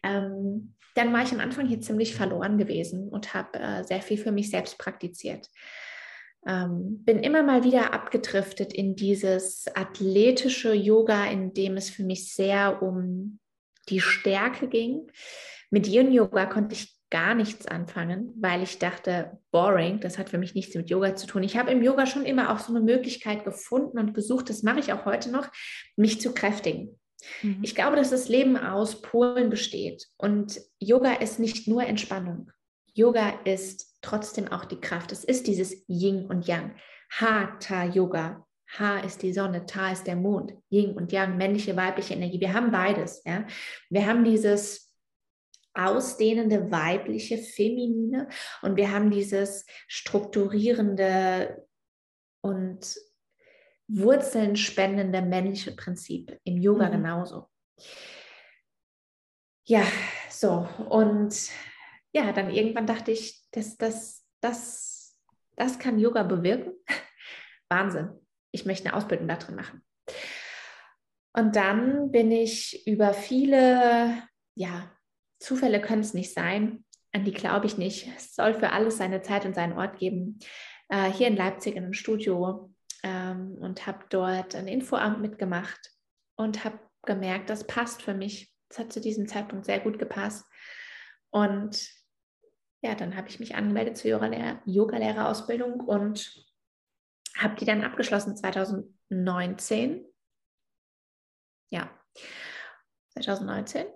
ähm, dann war ich am Anfang hier ziemlich verloren gewesen und habe äh, sehr viel für mich selbst praktiziert. Ähm, bin immer mal wieder abgedriftet in dieses athletische Yoga, in dem es für mich sehr um die Stärke ging. Mit Yin Yoga konnte ich gar nichts anfangen, weil ich dachte, boring, das hat für mich nichts mit Yoga zu tun. Ich habe im Yoga schon immer auch so eine Möglichkeit gefunden und gesucht, das mache ich auch heute noch, mich zu kräftigen. Mhm. Ich glaube, dass das Leben aus Polen besteht und Yoga ist nicht nur Entspannung. Yoga ist trotzdem auch die Kraft. Es ist dieses Yin und Yang. Hatha Yoga. Ha ist die Sonne, Ta ist der Mond, Yin und Yang, männliche, weibliche Energie. Wir haben beides. Ja? Wir haben dieses ausdehnende weibliche, feminine und wir haben dieses strukturierende und Wurzeln spendende männliche Prinzip im Yoga mhm. genauso. Ja, so und ja, dann irgendwann dachte ich, das, das, das, das kann Yoga bewirken. Wahnsinn. Ich möchte eine Ausbildung da drin machen. Und dann bin ich über viele, ja, Zufälle können es nicht sein, an die glaube ich nicht. Es soll für alles seine Zeit und seinen Ort geben. Äh, hier in Leipzig in einem Studio ähm, und habe dort ein Infoamt mitgemacht und habe gemerkt, das passt für mich. Es hat zu diesem Zeitpunkt sehr gut gepasst. Und ja, dann habe ich mich angemeldet zur Yoga-Lehrerausbildung und habe die dann abgeschlossen 2019. Ja, 2019.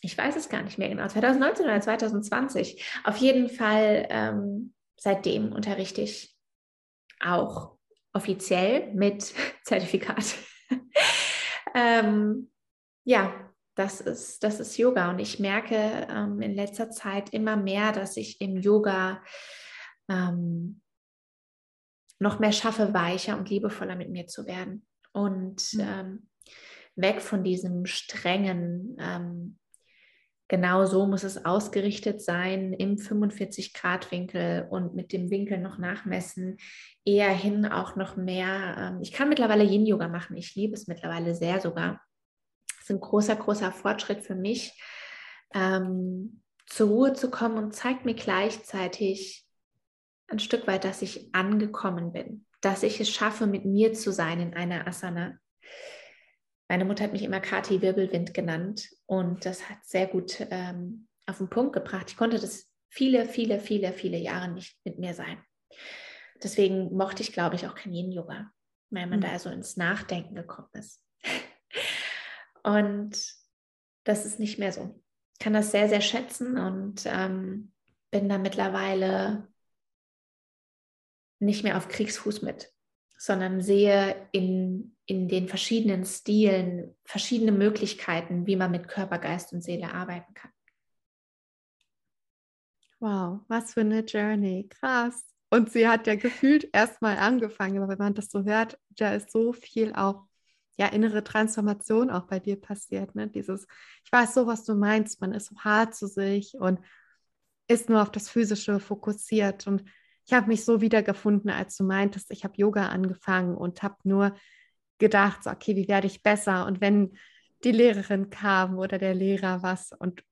Ich weiß es gar nicht mehr genau, 2019 oder 2020. Auf jeden Fall ähm, seitdem unterrichte ich auch offiziell mit Zertifikat. ähm, ja, das ist, das ist Yoga. Und ich merke ähm, in letzter Zeit immer mehr, dass ich im Yoga ähm, noch mehr schaffe, weicher und liebevoller mit mir zu werden. Und mhm. ähm, weg von diesem strengen, ähm, genau so muss es ausgerichtet sein, im 45-Grad-Winkel und mit dem Winkel noch nachmessen, eher hin auch noch mehr. Ähm, ich kann mittlerweile Yin-Yoga machen, ich liebe es mittlerweile sehr sogar. Das ist ein großer, großer Fortschritt für mich, ähm, zur Ruhe zu kommen und zeigt mir gleichzeitig ein Stück weit, dass ich angekommen bin, dass ich es schaffe, mit mir zu sein in einer Asana. Meine Mutter hat mich immer Kati Wirbelwind genannt und das hat sehr gut ähm, auf den Punkt gebracht. Ich konnte das viele, viele, viele, viele Jahre nicht mit mir sein. Deswegen mochte ich, glaube ich, auch kein Yin-Yoga, weil man mhm. da so ins Nachdenken gekommen ist. Und das ist nicht mehr so. Ich kann das sehr, sehr schätzen und ähm, bin da mittlerweile nicht mehr auf Kriegsfuß mit, sondern sehe in, in den verschiedenen Stilen verschiedene Möglichkeiten, wie man mit Körper, Geist und Seele arbeiten kann. Wow, was für eine Journey, krass. Und sie hat ja gefühlt erst mal angefangen, aber wenn man das so hört, da ist so viel auch ja innere Transformation auch bei dir passiert, ne? Dieses ich weiß so, was du meinst, man ist so hart zu sich und ist nur auf das physische fokussiert und ich habe mich so wiedergefunden, als du meintest, ich habe Yoga angefangen und habe nur gedacht, so, okay, wie werde ich besser? Und wenn die Lehrerin kam oder der Lehrer was und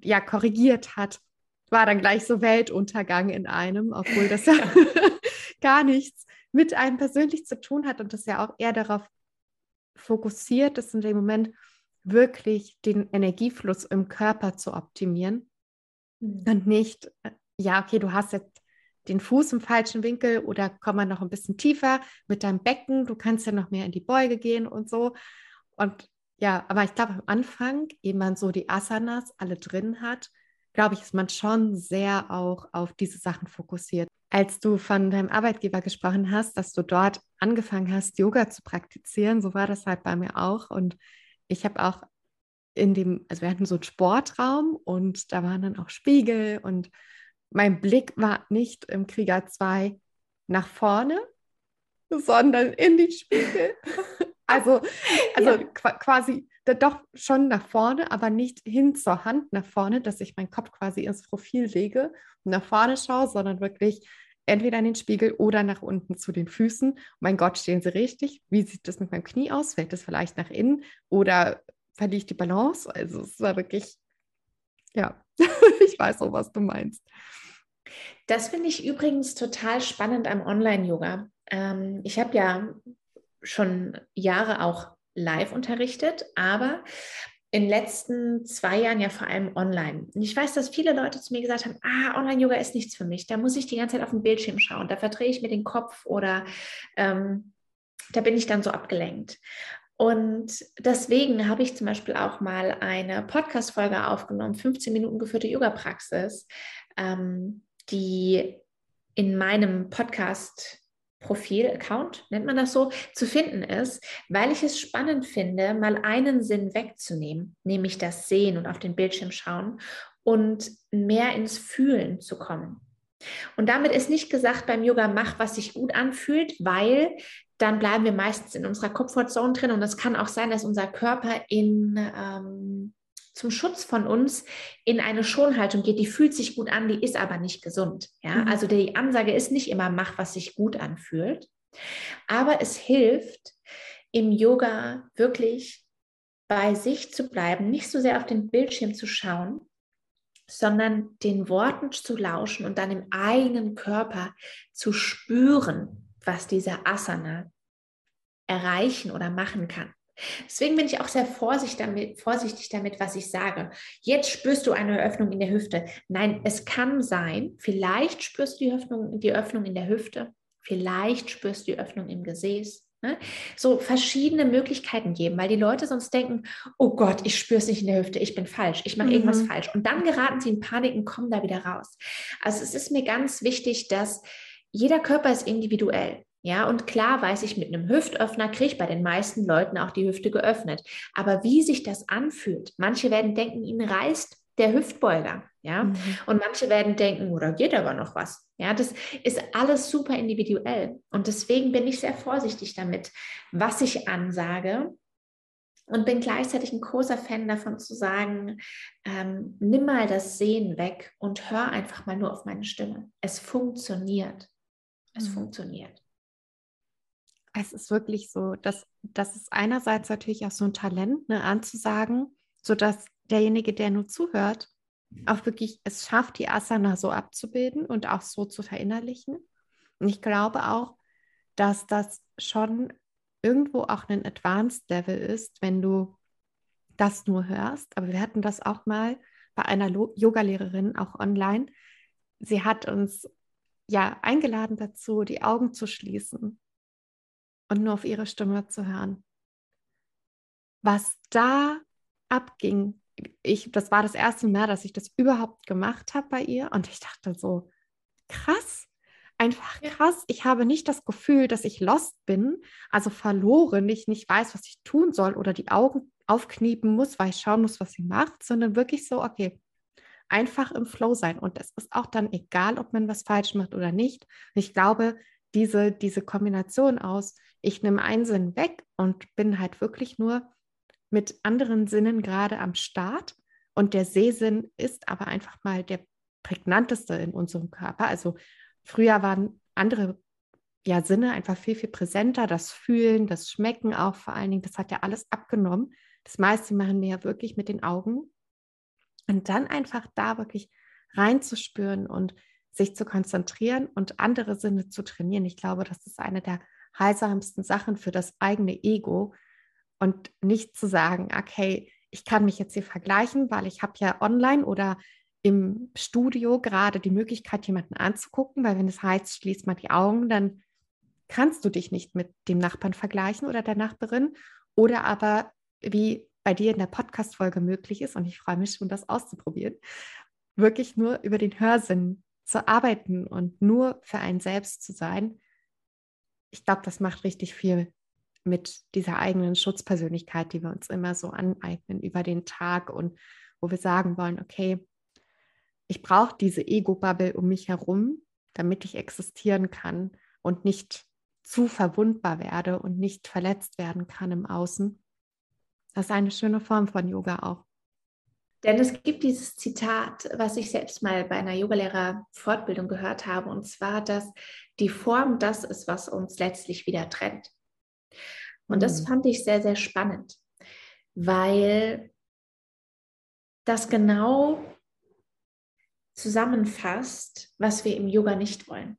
ja korrigiert hat, war dann gleich so Weltuntergang in einem, obwohl das ja gar nichts mit einem persönlich zu tun hat und das ja auch eher darauf fokussiert ist, in dem Moment wirklich den Energiefluss im Körper zu optimieren mhm. und nicht, äh, ja, okay, du hast jetzt den Fuß im falschen Winkel oder komm mal noch ein bisschen tiefer mit deinem Becken. Du kannst ja noch mehr in die Beuge gehen und so. Und ja, aber ich glaube, am Anfang, ehe man so die Asanas alle drin hat, glaube ich, ist man schon sehr auch auf diese Sachen fokussiert. Als du von deinem Arbeitgeber gesprochen hast, dass du dort angefangen hast, Yoga zu praktizieren, so war das halt bei mir auch. Und ich habe auch in dem, also wir hatten so einen Sportraum und da waren dann auch Spiegel und mein Blick war nicht im Krieger 2 nach vorne, sondern in die Spiegel. also also ja. quasi doch schon nach vorne, aber nicht hin zur Hand nach vorne, dass ich meinen Kopf quasi ins Profil lege und nach vorne schaue, sondern wirklich entweder in den Spiegel oder nach unten zu den Füßen. Mein Gott, stehen sie richtig? Wie sieht das mit meinem Knie aus? Fällt das vielleicht nach innen oder verliere ich die Balance? Also es war wirklich, ja, ich weiß auch, was du meinst. Das finde ich übrigens total spannend am Online-Yoga. Ähm, ich habe ja schon Jahre auch live unterrichtet, aber in den letzten zwei Jahren ja vor allem online. Und ich weiß, dass viele Leute zu mir gesagt haben, ah, Online-Yoga ist nichts für mich. Da muss ich die ganze Zeit auf den Bildschirm schauen. Da verdrehe ich mir den Kopf oder ähm, da bin ich dann so abgelenkt. Und deswegen habe ich zum Beispiel auch mal eine Podcast-Folge aufgenommen, 15 Minuten geführte Yoga-Praxis, ähm, die in meinem Podcast Profil, Account, nennt man das so, zu finden ist, weil ich es spannend finde, mal einen Sinn wegzunehmen, nämlich das Sehen und auf den Bildschirm schauen und mehr ins Fühlen zu kommen. Und damit ist nicht gesagt beim Yoga, mach, was sich gut anfühlt, weil dann bleiben wir meistens in unserer Comfortzone drin und es kann auch sein, dass unser Körper in ähm, zum Schutz von uns in eine Schonhaltung geht, die fühlt sich gut an, die ist aber nicht gesund. Ja? Mhm. Also die Ansage ist nicht immer, mach, was sich gut anfühlt. Aber es hilft im Yoga wirklich bei sich zu bleiben, nicht so sehr auf den Bildschirm zu schauen, sondern den Worten zu lauschen und dann im eigenen Körper zu spüren, was dieser Asana erreichen oder machen kann. Deswegen bin ich auch sehr vorsichtig damit, vorsichtig damit, was ich sage. Jetzt spürst du eine Öffnung in der Hüfte. Nein, es kann sein, vielleicht spürst du die Öffnung, die Öffnung in der Hüfte, vielleicht spürst du die Öffnung im Gesäß. Ne? So verschiedene Möglichkeiten geben, weil die Leute sonst denken, oh Gott, ich spüre es nicht in der Hüfte, ich bin falsch, ich mache mhm. irgendwas falsch. Und dann geraten sie in Panik und kommen da wieder raus. Also es ist mir ganz wichtig, dass jeder Körper ist individuell. Ja, und klar weiß ich, mit einem Hüftöffner kriege ich bei den meisten Leuten auch die Hüfte geöffnet. Aber wie sich das anfühlt, manche werden denken, ihnen reißt der Hüftbeuger. Ja, mhm. und manche werden denken, oder geht aber noch was. Ja, das ist alles super individuell. Und deswegen bin ich sehr vorsichtig damit, was ich ansage. Und bin gleichzeitig ein großer Fan davon zu sagen, ähm, nimm mal das Sehen weg und hör einfach mal nur auf meine Stimme. Es funktioniert. Es mhm. funktioniert es ist wirklich so, dass das ist einerseits natürlich auch so ein Talent, ne, anzusagen, sodass derjenige, der nur zuhört, auch wirklich es schafft, die Asana so abzubilden und auch so zu verinnerlichen. Und ich glaube auch, dass das schon irgendwo auch ein Advanced Level ist, wenn du das nur hörst. Aber wir hatten das auch mal bei einer Yogalehrerin, auch online. Sie hat uns ja eingeladen dazu, die Augen zu schließen und nur auf ihre Stimme zu hören. Was da abging, ich, das war das erste Mal, dass ich das überhaupt gemacht habe bei ihr und ich dachte so, krass, einfach krass. Ich habe nicht das Gefühl, dass ich lost bin, also verloren, ich nicht weiß, was ich tun soll oder die Augen aufkniepen muss, weil ich schauen muss, was sie macht, sondern wirklich so, okay, einfach im Flow sein. Und es ist auch dann egal, ob man was falsch macht oder nicht. ich glaube, diese, diese Kombination aus, ich nehme einen Sinn weg und bin halt wirklich nur mit anderen Sinnen gerade am Start. Und der Sehsinn ist aber einfach mal der prägnanteste in unserem Körper. Also früher waren andere ja, Sinne einfach viel, viel präsenter. Das Fühlen, das Schmecken auch vor allen Dingen, das hat ja alles abgenommen. Das meiste machen wir ja wirklich mit den Augen. Und dann einfach da wirklich reinzuspüren und sich zu konzentrieren und andere Sinne zu trainieren. Ich glaube, das ist eine der heilsamsten Sachen für das eigene Ego und nicht zu sagen, okay, ich kann mich jetzt hier vergleichen, weil ich habe ja online oder im Studio gerade die Möglichkeit, jemanden anzugucken, weil wenn es heißt, schließ mal die Augen, dann kannst du dich nicht mit dem Nachbarn vergleichen oder der Nachbarin. Oder aber wie bei dir in der Podcast-Folge möglich ist, und ich freue mich schon, das auszuprobieren, wirklich nur über den Hörsinn zu arbeiten und nur für einen selbst zu sein, ich glaube, das macht richtig viel mit dieser eigenen Schutzpersönlichkeit, die wir uns immer so aneignen über den Tag und wo wir sagen wollen, okay, ich brauche diese Ego-Bubble um mich herum, damit ich existieren kann und nicht zu verwundbar werde und nicht verletzt werden kann im Außen. das ist eine schöne Form von Yoga auch. Denn es gibt dieses Zitat, was ich selbst mal bei einer Yogalehrer-Fortbildung gehört habe, und zwar, dass die Form das ist, was uns letztlich wieder trennt. Und das mhm. fand ich sehr, sehr spannend, weil das genau zusammenfasst, was wir im Yoga nicht wollen.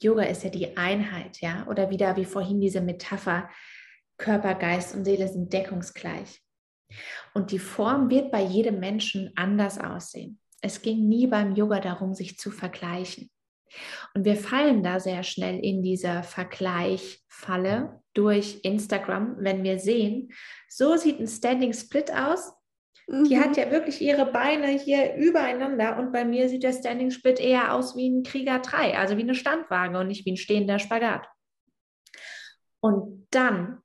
Yoga ist ja die Einheit, ja, oder wieder wie vorhin diese Metapher, Körper, Geist und Seele sind deckungsgleich. Und die Form wird bei jedem Menschen anders aussehen. Es ging nie beim Yoga darum, sich zu vergleichen. Und wir fallen da sehr schnell in dieser Vergleichfalle durch Instagram, wenn wir sehen, so sieht ein Standing Split aus. Die mhm. hat ja wirklich ihre Beine hier übereinander und bei mir sieht der Standing Split eher aus wie ein Krieger 3, also wie eine Standwaage und nicht wie ein stehender Spagat. Und dann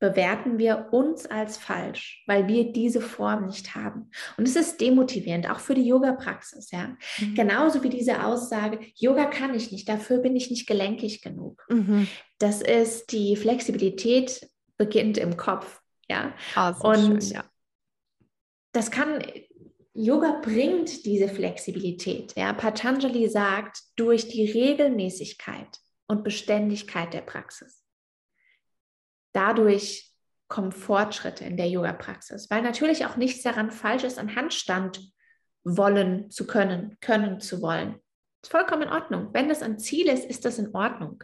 bewerten wir uns als falsch, weil wir diese Form nicht haben. Und es ist demotivierend, auch für die Yoga-Praxis, ja. Mhm. Genauso wie diese Aussage, Yoga kann ich nicht, dafür bin ich nicht gelenkig genug. Mhm. Das ist die Flexibilität beginnt im Kopf, ja. Oh, Und schön, ja. das kann Yoga bringt diese Flexibilität. Ja. Patanjali sagt, durch die Regelmäßigkeit und Beständigkeit der Praxis dadurch kommen Fortschritte in der Yoga-Praxis, weil natürlich auch nichts daran falsch ist, an Handstand wollen zu können, können zu wollen. Ist vollkommen in Ordnung. Wenn das ein Ziel ist, ist das in Ordnung.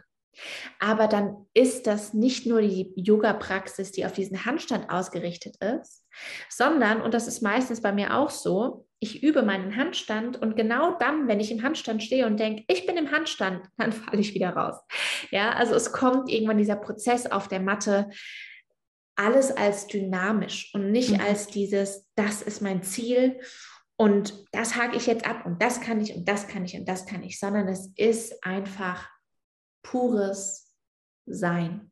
Aber dann ist das nicht nur die Yoga-Praxis, die auf diesen Handstand ausgerichtet ist, sondern, und das ist meistens bei mir auch so, ich übe meinen Handstand und genau dann, wenn ich im Handstand stehe und denke, ich bin im Handstand, dann falle ich wieder raus. Ja, also es kommt irgendwann dieser Prozess auf der Matte, alles als dynamisch und nicht mhm. als dieses, das ist mein Ziel und das hake ich jetzt ab und das kann ich und das kann ich und das kann ich, sondern es ist einfach pures Sein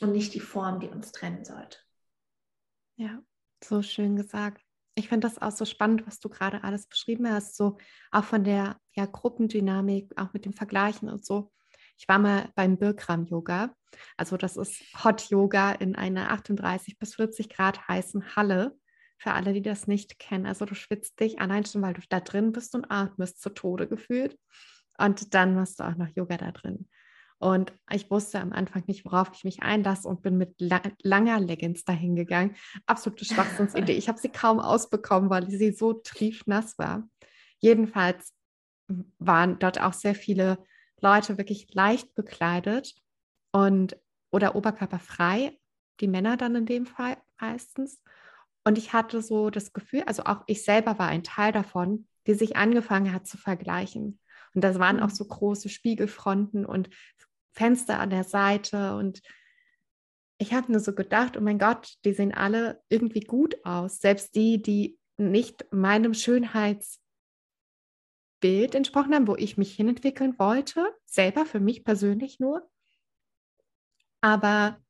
und nicht die Form, die uns trennen sollte. Ja, so schön gesagt. Ich finde das auch so spannend, was du gerade alles beschrieben hast, so auch von der ja, Gruppendynamik, auch mit dem Vergleichen und so. Ich war mal beim Birkram Yoga. Also das ist Hot Yoga in einer 38 bis 40 Grad heißen Halle. Für alle, die das nicht kennen. Also du schwitzt dich allein schon, weil du da drin bist und atmest zu Tode gefühlt. Und dann machst du auch noch Yoga da drin. Und ich wusste am Anfang nicht, worauf ich mich einlasse und bin mit la langer Leggings dahin gegangen. Absolute Schwachsinnsidee. Ich habe sie kaum ausbekommen, weil sie so triefnass war. Jedenfalls waren dort auch sehr viele Leute wirklich leicht bekleidet und oder oberkörperfrei, die Männer dann in dem Fall meistens. Und ich hatte so das Gefühl, also auch ich selber war ein Teil davon, die sich angefangen hat zu vergleichen. Und das waren auch mhm. so große Spiegelfronten und Fenster an der Seite. Und ich habe nur so gedacht, oh mein Gott, die sehen alle irgendwie gut aus. Selbst die, die nicht meinem Schönheitsbild entsprochen haben, wo ich mich hinentwickeln wollte, selber für mich persönlich nur. Aber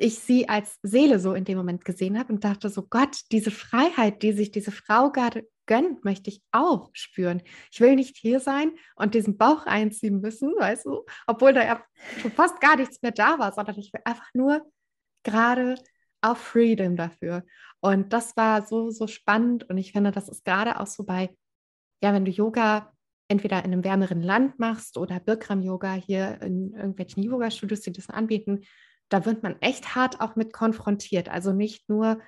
ich sie als Seele so in dem Moment gesehen habe und dachte so, Gott, diese Freiheit, die sich diese Frau gerade gönnt, möchte ich auch spüren. Ich will nicht hier sein und diesen Bauch einziehen müssen, weißt du, obwohl da ja schon fast gar nichts mehr da war, sondern ich will einfach nur gerade auf Freedom dafür. Und das war so, so spannend und ich finde, das ist gerade auch so bei, ja, wenn du Yoga entweder in einem wärmeren Land machst oder Bikram-Yoga hier in irgendwelchen Yoga-Studios, die das anbieten, da wird man echt hart auch mit konfrontiert. Also nicht nur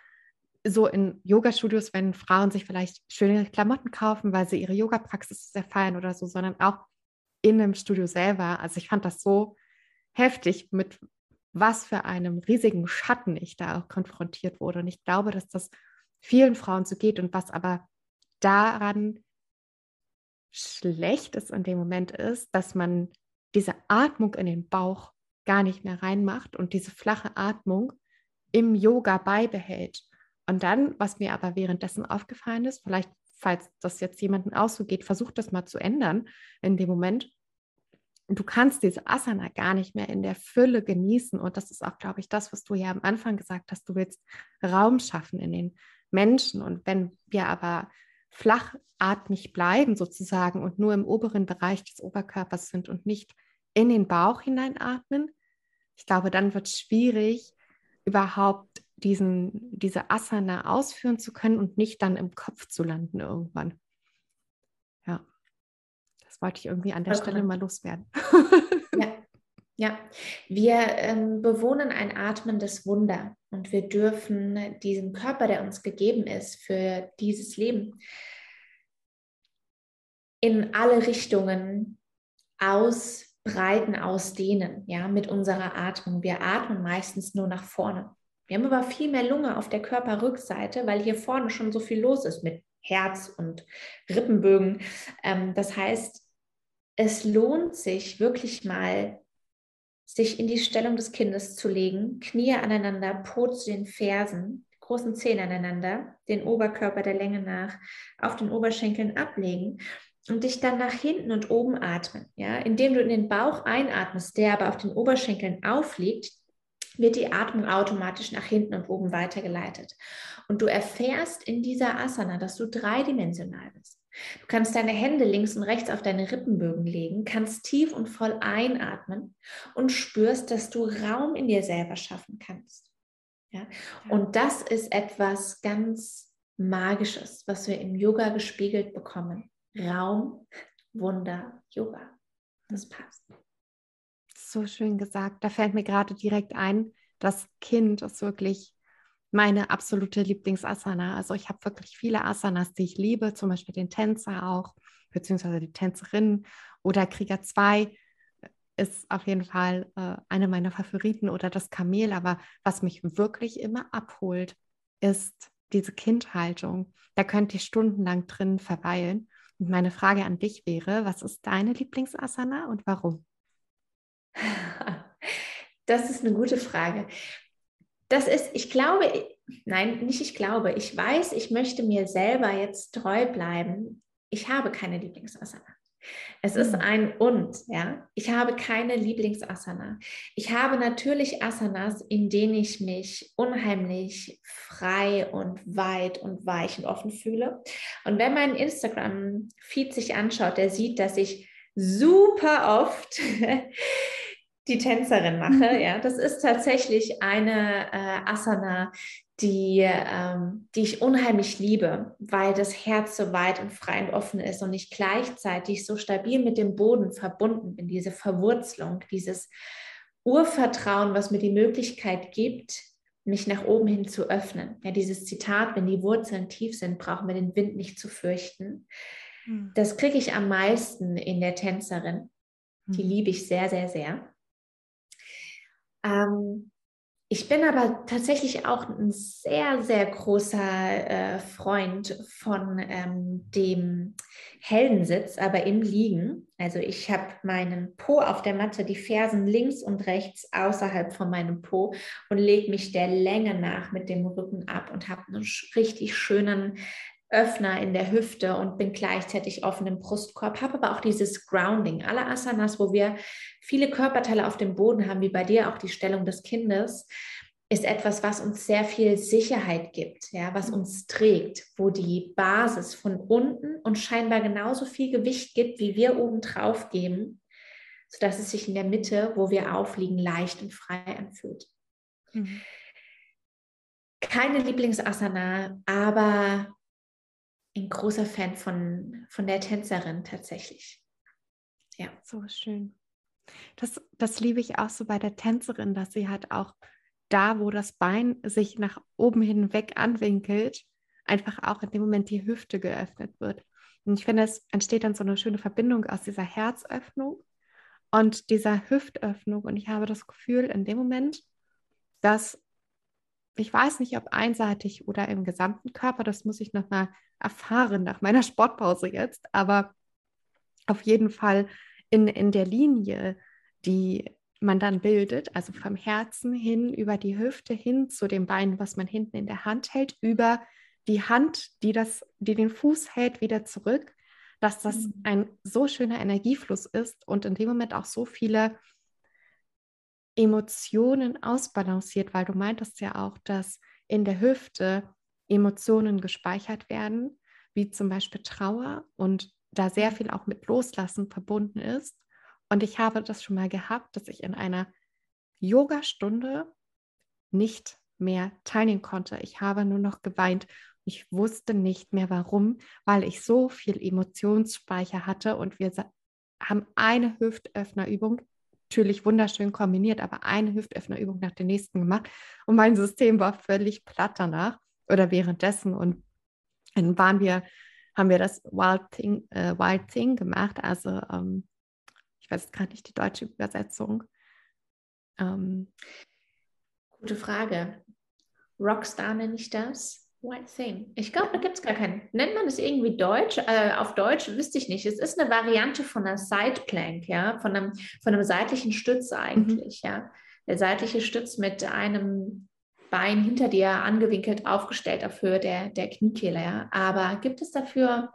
so in Yoga-Studios, wenn Frauen sich vielleicht schöne Klamotten kaufen, weil sie ihre Yoga-Praxis sehr feiern oder so, sondern auch in einem Studio selber. Also ich fand das so heftig, mit was für einem riesigen Schatten ich da auch konfrontiert wurde. Und ich glaube, dass das vielen Frauen so geht und was aber daran schlecht ist in dem Moment ist, dass man diese Atmung in den Bauch gar nicht mehr reinmacht und diese flache Atmung im Yoga beibehält. Und dann, was mir aber währenddessen aufgefallen ist, vielleicht, falls das jetzt jemandem auch so geht, versucht das mal zu ändern in dem Moment. Du kannst diese Asana gar nicht mehr in der Fülle genießen. Und das ist auch, glaube ich, das, was du ja am Anfang gesagt hast. Du willst Raum schaffen in den Menschen. Und wenn wir aber flachatmig bleiben sozusagen und nur im oberen Bereich des Oberkörpers sind und nicht in den Bauch hineinatmen. Ich glaube, dann wird es schwierig, überhaupt diesen, diese Asana ausführen zu können und nicht dann im Kopf zu landen irgendwann. Ja, das wollte ich irgendwie an der okay. Stelle mal loswerden. Ja, ja. wir ähm, bewohnen ein atmendes Wunder und wir dürfen diesen Körper, der uns gegeben ist für dieses Leben, in alle Richtungen ausbreiten, ausdehnen, ja, mit unserer Atmung. Wir atmen meistens nur nach vorne. Wir haben aber viel mehr Lunge auf der Körperrückseite, weil hier vorne schon so viel los ist mit Herz und Rippenbögen. Ähm, das heißt, es lohnt sich wirklich mal, sich in die Stellung des Kindes zu legen, Knie aneinander, Po zu den Fersen, großen Zehen aneinander, den Oberkörper der Länge nach auf den Oberschenkeln ablegen und dich dann nach hinten und oben atmen. Ja? Indem du in den Bauch einatmest, der aber auf den Oberschenkeln aufliegt, wird die Atmung automatisch nach hinten und oben weitergeleitet. Und du erfährst in dieser Asana, dass du dreidimensional bist. Du kannst deine Hände links und rechts auf deine Rippenbögen legen, kannst tief und voll einatmen und spürst, dass du Raum in dir selber schaffen kannst. Ja? Und das ist etwas ganz Magisches, was wir im Yoga gespiegelt bekommen. Raum, Wunder, Yoga. Das passt. So schön gesagt. Da fällt mir gerade direkt ein, das Kind ist wirklich meine absolute Lieblingsasana. Also ich habe wirklich viele Asanas, die ich liebe, zum Beispiel den Tänzer auch, beziehungsweise die Tänzerin oder Krieger 2 ist auf jeden Fall äh, eine meiner Favoriten oder das Kamel. Aber was mich wirklich immer abholt, ist diese Kindhaltung. Da könnte ich stundenlang drin verweilen. Und meine Frage an dich wäre, was ist deine Lieblingsasana und warum? Das ist eine gute Frage. Das ist, ich glaube, nein, nicht ich glaube, ich weiß, ich möchte mir selber jetzt treu bleiben. Ich habe keine Lieblingsasana. Es ist hm. ein und, ja. Ich habe keine Lieblingsasana. Ich habe natürlich Asanas, in denen ich mich unheimlich frei und weit und weich und offen fühle. Und wenn mein Instagram-Feed sich anschaut, der sieht, dass ich super oft die Tänzerin mache. Ja, das ist tatsächlich eine äh, Asana, die, ähm, die ich unheimlich liebe, weil das Herz so weit und frei und offen ist und ich gleichzeitig so stabil mit dem Boden verbunden bin. Diese Verwurzelung, dieses Urvertrauen, was mir die Möglichkeit gibt, mich nach oben hin zu öffnen. Ja, dieses Zitat, wenn die Wurzeln tief sind, brauchen wir den Wind nicht zu fürchten. Hm. Das kriege ich am meisten in der Tänzerin. Die hm. liebe ich sehr, sehr, sehr. Ähm, ich bin aber tatsächlich auch ein sehr, sehr großer äh, Freund von ähm, dem Heldensitz, aber im Liegen. Also ich habe meinen Po auf der Matte, die Fersen links und rechts außerhalb von meinem Po und lege mich der Länge nach mit dem Rücken ab und habe einen richtig schönen Öffner in der Hüfte und bin gleichzeitig offen im Brustkorb, habe aber auch dieses Grounding. Alle Asanas, wo wir viele Körperteile auf dem Boden haben, wie bei dir auch die Stellung des Kindes, ist etwas, was uns sehr viel Sicherheit gibt, ja, was uns trägt, wo die Basis von unten und scheinbar genauso viel Gewicht gibt, wie wir oben drauf geben, sodass es sich in der Mitte, wo wir aufliegen, leicht und frei anfühlt. Mhm. Keine Lieblingsasana, aber ein großer Fan von, von der Tänzerin tatsächlich. Ja. So schön. Das, das liebe ich auch so bei der Tänzerin, dass sie halt auch da, wo das Bein sich nach oben hinweg anwinkelt, einfach auch in dem Moment die Hüfte geöffnet wird. Und ich finde, es entsteht dann so eine schöne Verbindung aus dieser Herzöffnung und dieser Hüftöffnung. Und ich habe das Gefühl in dem Moment, dass ich weiß nicht, ob einseitig oder im gesamten Körper, das muss ich nochmal erfahren nach meiner Sportpause jetzt, aber auf jeden Fall in, in der Linie, die man dann bildet, also vom Herzen hin über die Hüfte hin zu dem Bein, was man hinten in der Hand hält, über die Hand, die, das, die den Fuß hält, wieder zurück, dass das mhm. ein so schöner Energiefluss ist und in dem Moment auch so viele Emotionen ausbalanciert, weil du meintest ja auch, dass in der Hüfte Emotionen gespeichert werden, wie zum Beispiel Trauer und da sehr mhm. viel auch mit Loslassen verbunden ist. Und ich habe das schon mal gehabt, dass ich in einer Yoga-Stunde nicht mehr teilnehmen konnte. Ich habe nur noch geweint. Ich wusste nicht mehr warum, weil ich so viel Emotionsspeicher hatte und wir haben eine Hüftöffnerübung, natürlich wunderschön kombiniert, aber eine Hüftöffnerübung nach der nächsten gemacht und mein System war völlig platt danach oder währenddessen und dann waren wir, haben wir das Wild Thing, äh, Wild Thing gemacht, also ähm, ich weiß gerade nicht die deutsche Übersetzung. Ähm, Gute Frage. Rockstar nenne ich das. White Thing. Ich glaube, da gibt es gar keinen. Nennt man das irgendwie Deutsch? Äh, auf Deutsch wüsste ich nicht. Es ist eine Variante von einer Side Plank, ja, von einem, von einem seitlichen Stütz eigentlich, mhm. ja. Der seitliche Stütz mit einem Bein hinter dir angewinkelt aufgestellt auf Höhe der, der Kniekehle, ja. Aber gibt es dafür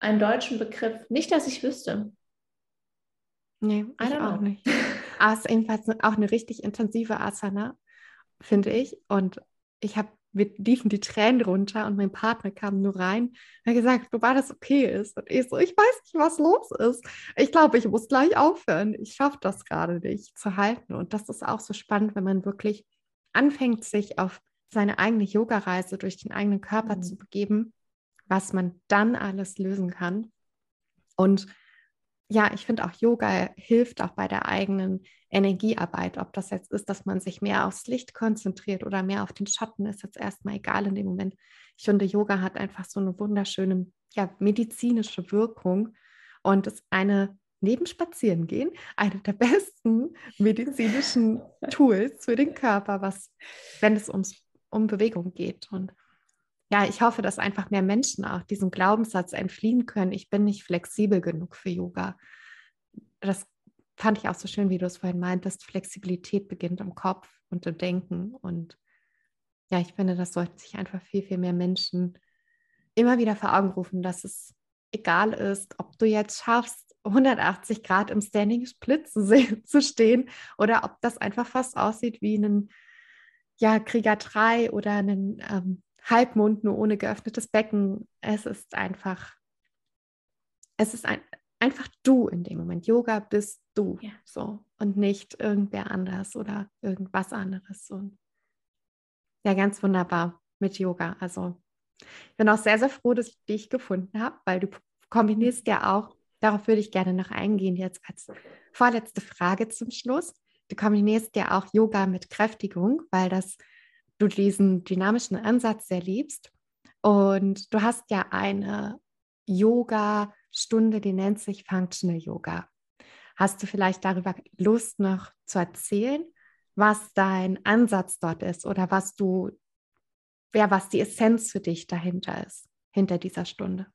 einen deutschen Begriff? Nicht, dass ich wüsste. Nee, ich auch nicht. Aber es ist jedenfalls auch eine richtig intensive Asana, finde ich. Und ich habe wir liefen die Tränen runter und mein Partner kam nur rein und hat gesagt, wobei das okay ist. Und ich so, ich weiß nicht, was los ist. Ich glaube, ich muss gleich aufhören. Ich schaffe das gerade nicht zu halten. Und das ist auch so spannend, wenn man wirklich anfängt, sich auf seine eigene Yoga-Reise durch den eigenen Körper mhm. zu begeben, was man dann alles lösen kann. Und ja, ich finde auch Yoga hilft auch bei der eigenen Energiearbeit. Ob das jetzt ist, dass man sich mehr aufs Licht konzentriert oder mehr auf den Schatten, ist jetzt erstmal egal in dem Moment. Ich finde, Yoga hat einfach so eine wunderschöne ja, medizinische Wirkung und ist eine neben Spazierengehen eine der besten medizinischen Tools für den Körper, was, wenn es ums, um Bewegung geht. Und ja, ich hoffe, dass einfach mehr Menschen auch diesem Glaubenssatz entfliehen können. Ich bin nicht flexibel genug für Yoga. Das fand ich auch so schön, wie du es vorhin meintest. Flexibilität beginnt im Kopf und im Denken. Und ja, ich finde, das sollten sich einfach viel, viel mehr Menschen immer wieder vor Augen rufen, dass es egal ist, ob du jetzt schaffst, 180 Grad im Standing Split zu, stehen oder ob das einfach fast aussieht wie ein ja, Krieger 3 oder einen ähm, Halbmond nur ohne geöffnetes Becken. Es ist einfach, es ist ein, einfach du in dem Moment. Yoga bist du ja. so und nicht irgendwer anders oder irgendwas anderes. Und ja, ganz wunderbar mit Yoga. Also ich bin auch sehr, sehr froh, dass ich dich gefunden habe, weil du kombinierst ja auch, darauf würde ich gerne noch eingehen, jetzt als vorletzte Frage zum Schluss. Du kombinierst ja auch Yoga mit Kräftigung, weil das du diesen dynamischen Ansatz sehr liebst. Und du hast ja eine Yoga-Stunde, die nennt sich Functional Yoga. Hast du vielleicht darüber Lust noch zu erzählen, was dein Ansatz dort ist oder was du, ja, was die Essenz für dich dahinter ist, hinter dieser Stunde?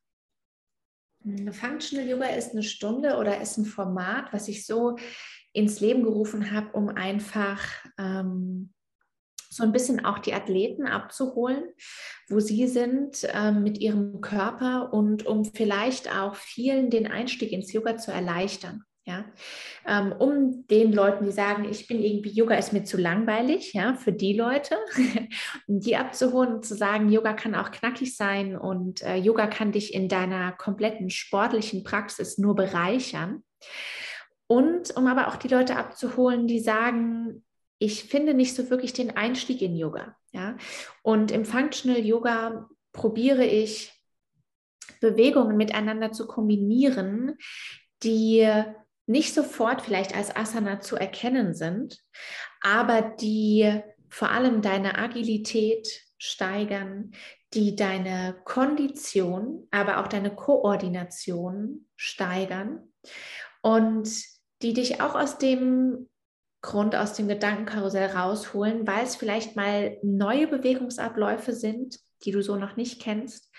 Functional Yoga ist eine Stunde oder ist ein Format, was ich so ins Leben gerufen habe, um einfach ähm, so ein bisschen auch die Athleten abzuholen, wo sie sind äh, mit ihrem Körper und um vielleicht auch vielen den Einstieg ins Yoga zu erleichtern. Ja, ähm, um den Leuten, die sagen, ich bin irgendwie, Yoga ist mir zu langweilig, ja, für die Leute, die abzuholen und zu sagen, Yoga kann auch knackig sein und äh, Yoga kann dich in deiner kompletten sportlichen Praxis nur bereichern. Und um aber auch die Leute abzuholen, die sagen, ich finde nicht so wirklich den Einstieg in Yoga. Ja? Und im Functional Yoga probiere ich Bewegungen miteinander zu kombinieren, die nicht sofort vielleicht als Asana zu erkennen sind, aber die vor allem deine Agilität steigern, die deine Kondition, aber auch deine Koordination steigern und die dich auch aus dem Grund aus dem Gedankenkarussell rausholen, weil es vielleicht mal neue Bewegungsabläufe sind, die du so noch nicht kennst.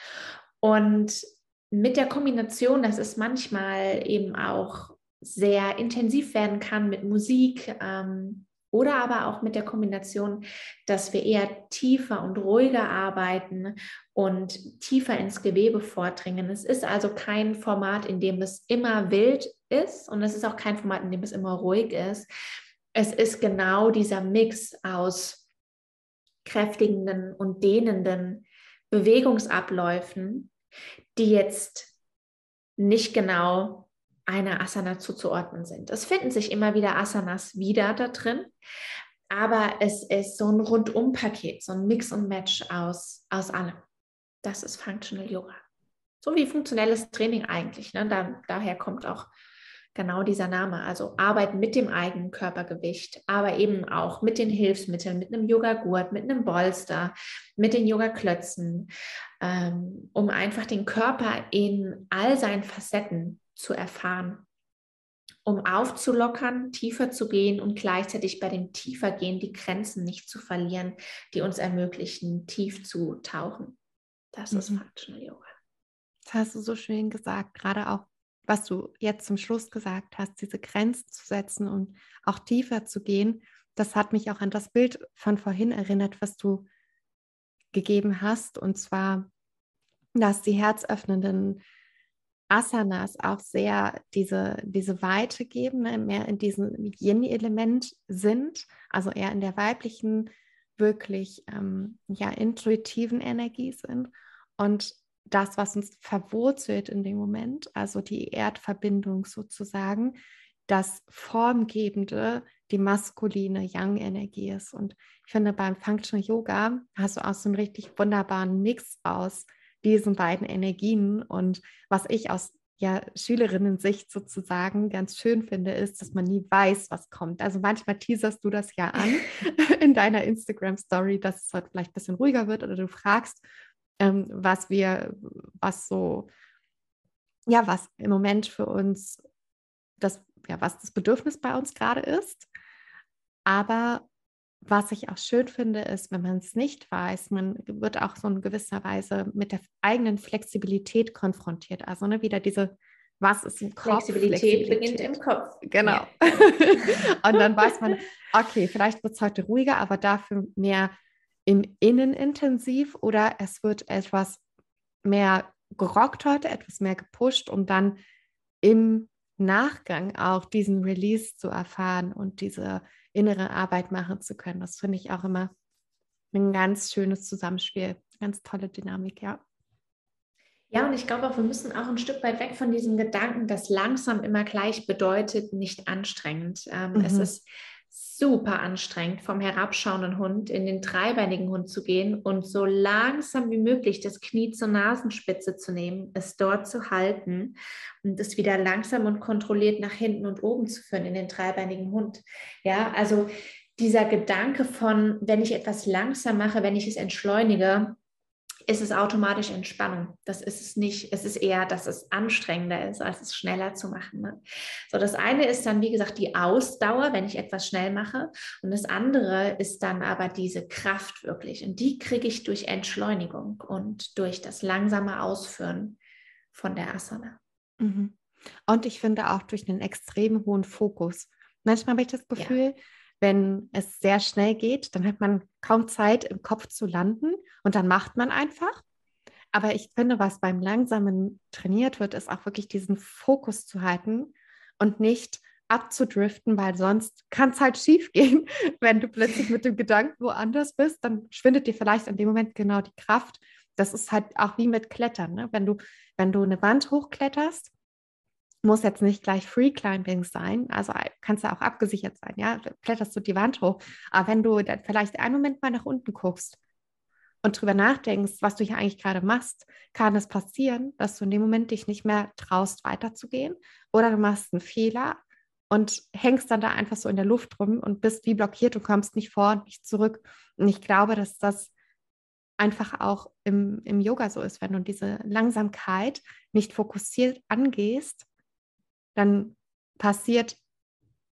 Und mit der Kombination, dass es manchmal eben auch sehr intensiv werden kann mit Musik ähm, oder aber auch mit der Kombination, dass wir eher tiefer und ruhiger arbeiten und tiefer ins Gewebe vordringen. Es ist also kein Format, in dem es immer wild ist und es ist auch kein Format, in dem es immer ruhig ist, es ist genau dieser Mix aus kräftigenden und dehnenden Bewegungsabläufen, die jetzt nicht genau einer Asana zuzuordnen sind. Es finden sich immer wieder Asanas wieder da drin, aber es ist so ein Rundum-Paket, so ein Mix und Match aus, aus allem. Das ist Functional Yoga. So wie funktionelles Training eigentlich. Ne? Da, daher kommt auch genau dieser Name. Also Arbeit mit dem eigenen Körpergewicht, aber eben auch mit den Hilfsmitteln, mit einem Yoga-Gurt, mit einem Bolster, mit den Yoga-Klötzen, ähm, um einfach den Körper in all seinen Facetten zu erfahren, um aufzulockern, tiefer zu gehen und gleichzeitig bei dem Tiefergehen die Grenzen nicht zu verlieren, die uns ermöglichen, tief zu tauchen. Das mhm. ist Functional Yoga. Das hast du so schön gesagt, gerade auch was du jetzt zum Schluss gesagt hast, diese Grenzen zu setzen und auch tiefer zu gehen, das hat mich auch an das Bild von vorhin erinnert, was du gegeben hast. Und zwar, dass die herzöffnenden Asanas auch sehr diese, diese Weite geben, ne, mehr in diesem Yin-Element sind, also eher in der weiblichen, wirklich ähm, ja, intuitiven Energie sind. Und das, was uns verwurzelt in dem Moment, also die Erdverbindung sozusagen, das Formgebende, die maskuline Yang-Energie ist. Und ich finde, beim Functional Yoga hast du auch so einen richtig wunderbaren Mix aus diesen beiden Energien. Und was ich aus ja, Schülerinnen-Sicht sozusagen ganz schön finde, ist, dass man nie weiß, was kommt. Also manchmal teaserst du das ja an in deiner Instagram-Story, dass es heute vielleicht ein bisschen ruhiger wird oder du fragst ähm, was wir, was so, ja, was im Moment für uns das, ja, was das Bedürfnis bei uns gerade ist. Aber was ich auch schön finde, ist, wenn man es nicht weiß, man wird auch so in gewisser Weise mit der eigenen Flexibilität konfrontiert. Also ne, wieder diese, was ist im Kopf? Flexibilität, Flexibilität. beginnt im Kopf. Genau. Ja. und dann weiß man, okay, vielleicht wird es heute ruhiger, aber dafür mehr im Innen intensiv oder es wird etwas mehr gerockt heute, etwas mehr gepusht, um dann im Nachgang auch diesen Release zu erfahren und diese innere Arbeit machen zu können. Das finde ich auch immer ein ganz schönes Zusammenspiel, ganz tolle Dynamik, ja. Ja, und ich glaube auch, wir müssen auch ein Stück weit weg von diesem Gedanken, dass langsam immer gleich bedeutet, nicht anstrengend. Ähm, mhm. Es ist super anstrengend, vom herabschauenden Hund in den dreibeinigen Hund zu gehen und so langsam wie möglich das Knie zur Nasenspitze zu nehmen, es dort zu halten und es wieder langsam und kontrolliert nach hinten und oben zu führen in den dreibeinigen Hund. Ja, also dieser Gedanke von, wenn ich etwas langsam mache, wenn ich es entschleunige, ist es automatisch Entspannung. Das ist es nicht. Es ist eher, dass es anstrengender ist, als es schneller zu machen. Ne? So, das eine ist dann, wie gesagt, die Ausdauer, wenn ich etwas schnell mache. Und das andere ist dann aber diese Kraft wirklich. Und die kriege ich durch Entschleunigung und durch das langsame Ausführen von der Asana. Mhm. Und ich finde auch durch einen extrem hohen Fokus. Manchmal habe ich das Gefühl, ja wenn es sehr schnell geht, dann hat man kaum Zeit im Kopf zu landen und dann macht man einfach. Aber ich finde, was beim Langsamen trainiert wird, ist auch wirklich diesen Fokus zu halten und nicht abzudriften, weil sonst kann es halt schief gehen. Wenn du plötzlich mit dem Gedanken woanders bist, dann schwindet dir vielleicht in dem Moment genau die Kraft. Das ist halt auch wie mit Klettern. Ne? Wenn, du, wenn du eine Wand hochkletterst, muss jetzt nicht gleich Free Climbing sein, also äh, kannst du auch abgesichert sein, ja, kletterst du die Wand hoch. Aber wenn du dann vielleicht einen Moment mal nach unten guckst und drüber nachdenkst, was du hier eigentlich gerade machst, kann es passieren, dass du in dem Moment dich nicht mehr traust, weiterzugehen oder du machst einen Fehler und hängst dann da einfach so in der Luft rum und bist wie blockiert und kommst nicht vor und nicht zurück. Und ich glaube, dass das einfach auch im, im Yoga so ist, wenn du diese Langsamkeit nicht fokussiert angehst, dann passiert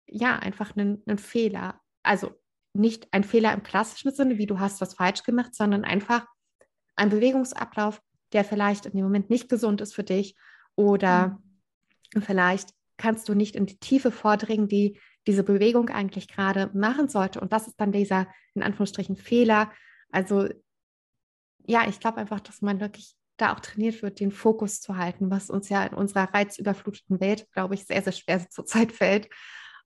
ja einfach ein, ein Fehler. Also nicht ein Fehler im klassischen Sinne, wie du hast was falsch gemacht, sondern einfach ein Bewegungsablauf, der vielleicht in dem Moment nicht gesund ist für dich oder mhm. vielleicht kannst du nicht in die Tiefe vordringen, die diese Bewegung eigentlich gerade machen sollte. Und das ist dann dieser, in Anführungsstrichen, Fehler. Also ja, ich glaube einfach, dass man wirklich da auch trainiert wird, den Fokus zu halten, was uns ja in unserer reizüberfluteten Welt, glaube ich, sehr, sehr schwer zurzeit fällt.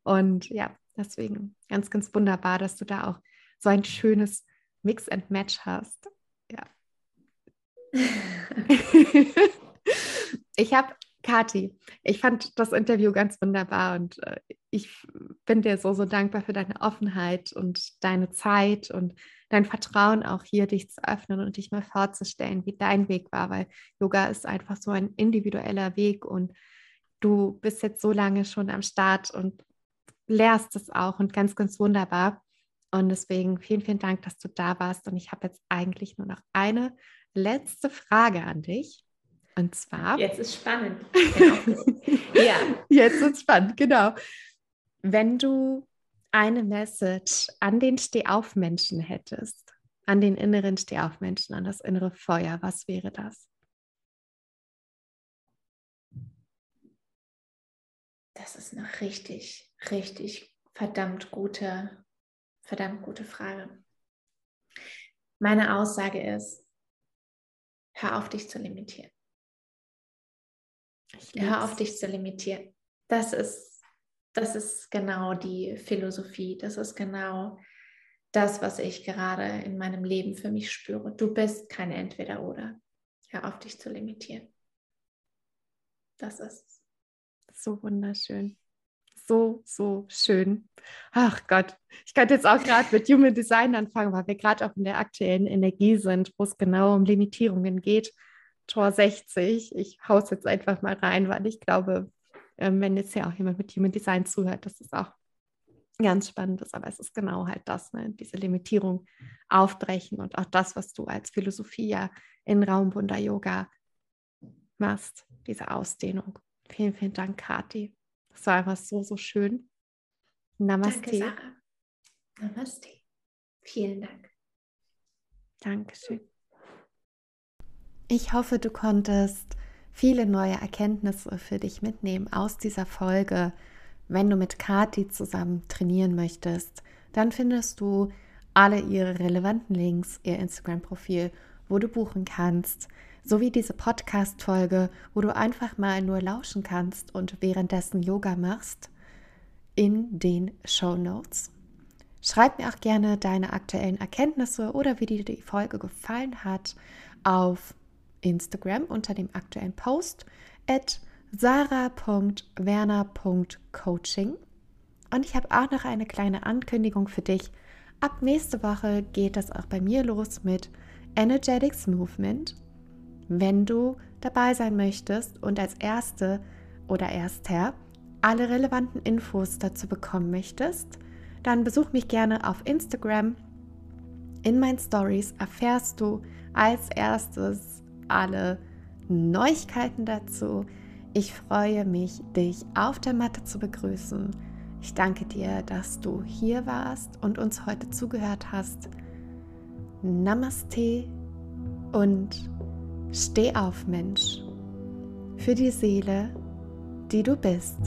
Und ja, deswegen ganz, ganz wunderbar, dass du da auch so ein schönes Mix and Match hast. Ja. ich habe Kathi, ich fand das Interview ganz wunderbar und äh, ich bin dir so, so dankbar für deine Offenheit und deine Zeit und dein Vertrauen auch hier, dich zu öffnen und dich mal vorzustellen, wie dein Weg war, weil Yoga ist einfach so ein individueller Weg und du bist jetzt so lange schon am Start und lehrst es auch und ganz, ganz wunderbar. Und deswegen vielen, vielen Dank, dass du da warst. Und ich habe jetzt eigentlich nur noch eine letzte Frage an dich. Und zwar. Jetzt ist spannend. Genau. ja. Jetzt ist spannend, genau. Wenn du eine Message an den Stehaufmenschen hättest, an den inneren Stehaufmenschen, an das innere Feuer, was wäre das? Das ist eine richtig, richtig verdammt gute, verdammt gute Frage. Meine Aussage ist, hör auf dich zu limitieren. Hör auf dich zu limitieren. Das ist, das ist genau die Philosophie. Das ist genau das, was ich gerade in meinem Leben für mich spüre. Du bist kein Entweder-Oder. Hör auf dich zu limitieren. Das ist so wunderschön. So, so schön. Ach Gott, ich könnte jetzt auch gerade mit Human Design anfangen, weil wir gerade auch in der aktuellen Energie sind, wo es genau um Limitierungen geht. Tor 60. Ich haue es jetzt einfach mal rein, weil ich glaube, ähm, wenn jetzt ja auch jemand mit Human Design zuhört, dass es auch ganz spannend ist. Aber es ist genau halt das, ne? diese Limitierung aufbrechen und auch das, was du als Philosophie ja in Raumwunder Yoga machst, diese Ausdehnung. Vielen, vielen Dank, Kati. Das war einfach so, so schön. Namaste. Danke, Sarah. Namaste. Vielen Dank. Dankeschön. Ich hoffe, du konntest viele neue Erkenntnisse für dich mitnehmen aus dieser Folge. Wenn du mit Kati zusammen trainieren möchtest, dann findest du alle ihre relevanten Links, ihr Instagram-Profil, wo du buchen kannst, sowie diese Podcast-Folge, wo du einfach mal nur lauschen kannst und währenddessen Yoga machst, in den Show Notes. Schreib mir auch gerne deine aktuellen Erkenntnisse oder wie dir die Folge gefallen hat auf Instagram unter dem aktuellen Post at sarah.werner.coaching. Und ich habe auch noch eine kleine Ankündigung für dich. Ab nächste Woche geht es auch bei mir los mit Energetics Movement. Wenn du dabei sein möchtest und als Erste oder Erster alle relevanten Infos dazu bekommen möchtest, dann besuch mich gerne auf Instagram. In meinen Stories erfährst du als erstes alle Neuigkeiten dazu. Ich freue mich, dich auf der Matte zu begrüßen. Ich danke dir, dass du hier warst und uns heute zugehört hast. Namaste und steh auf, Mensch, für die Seele, die du bist.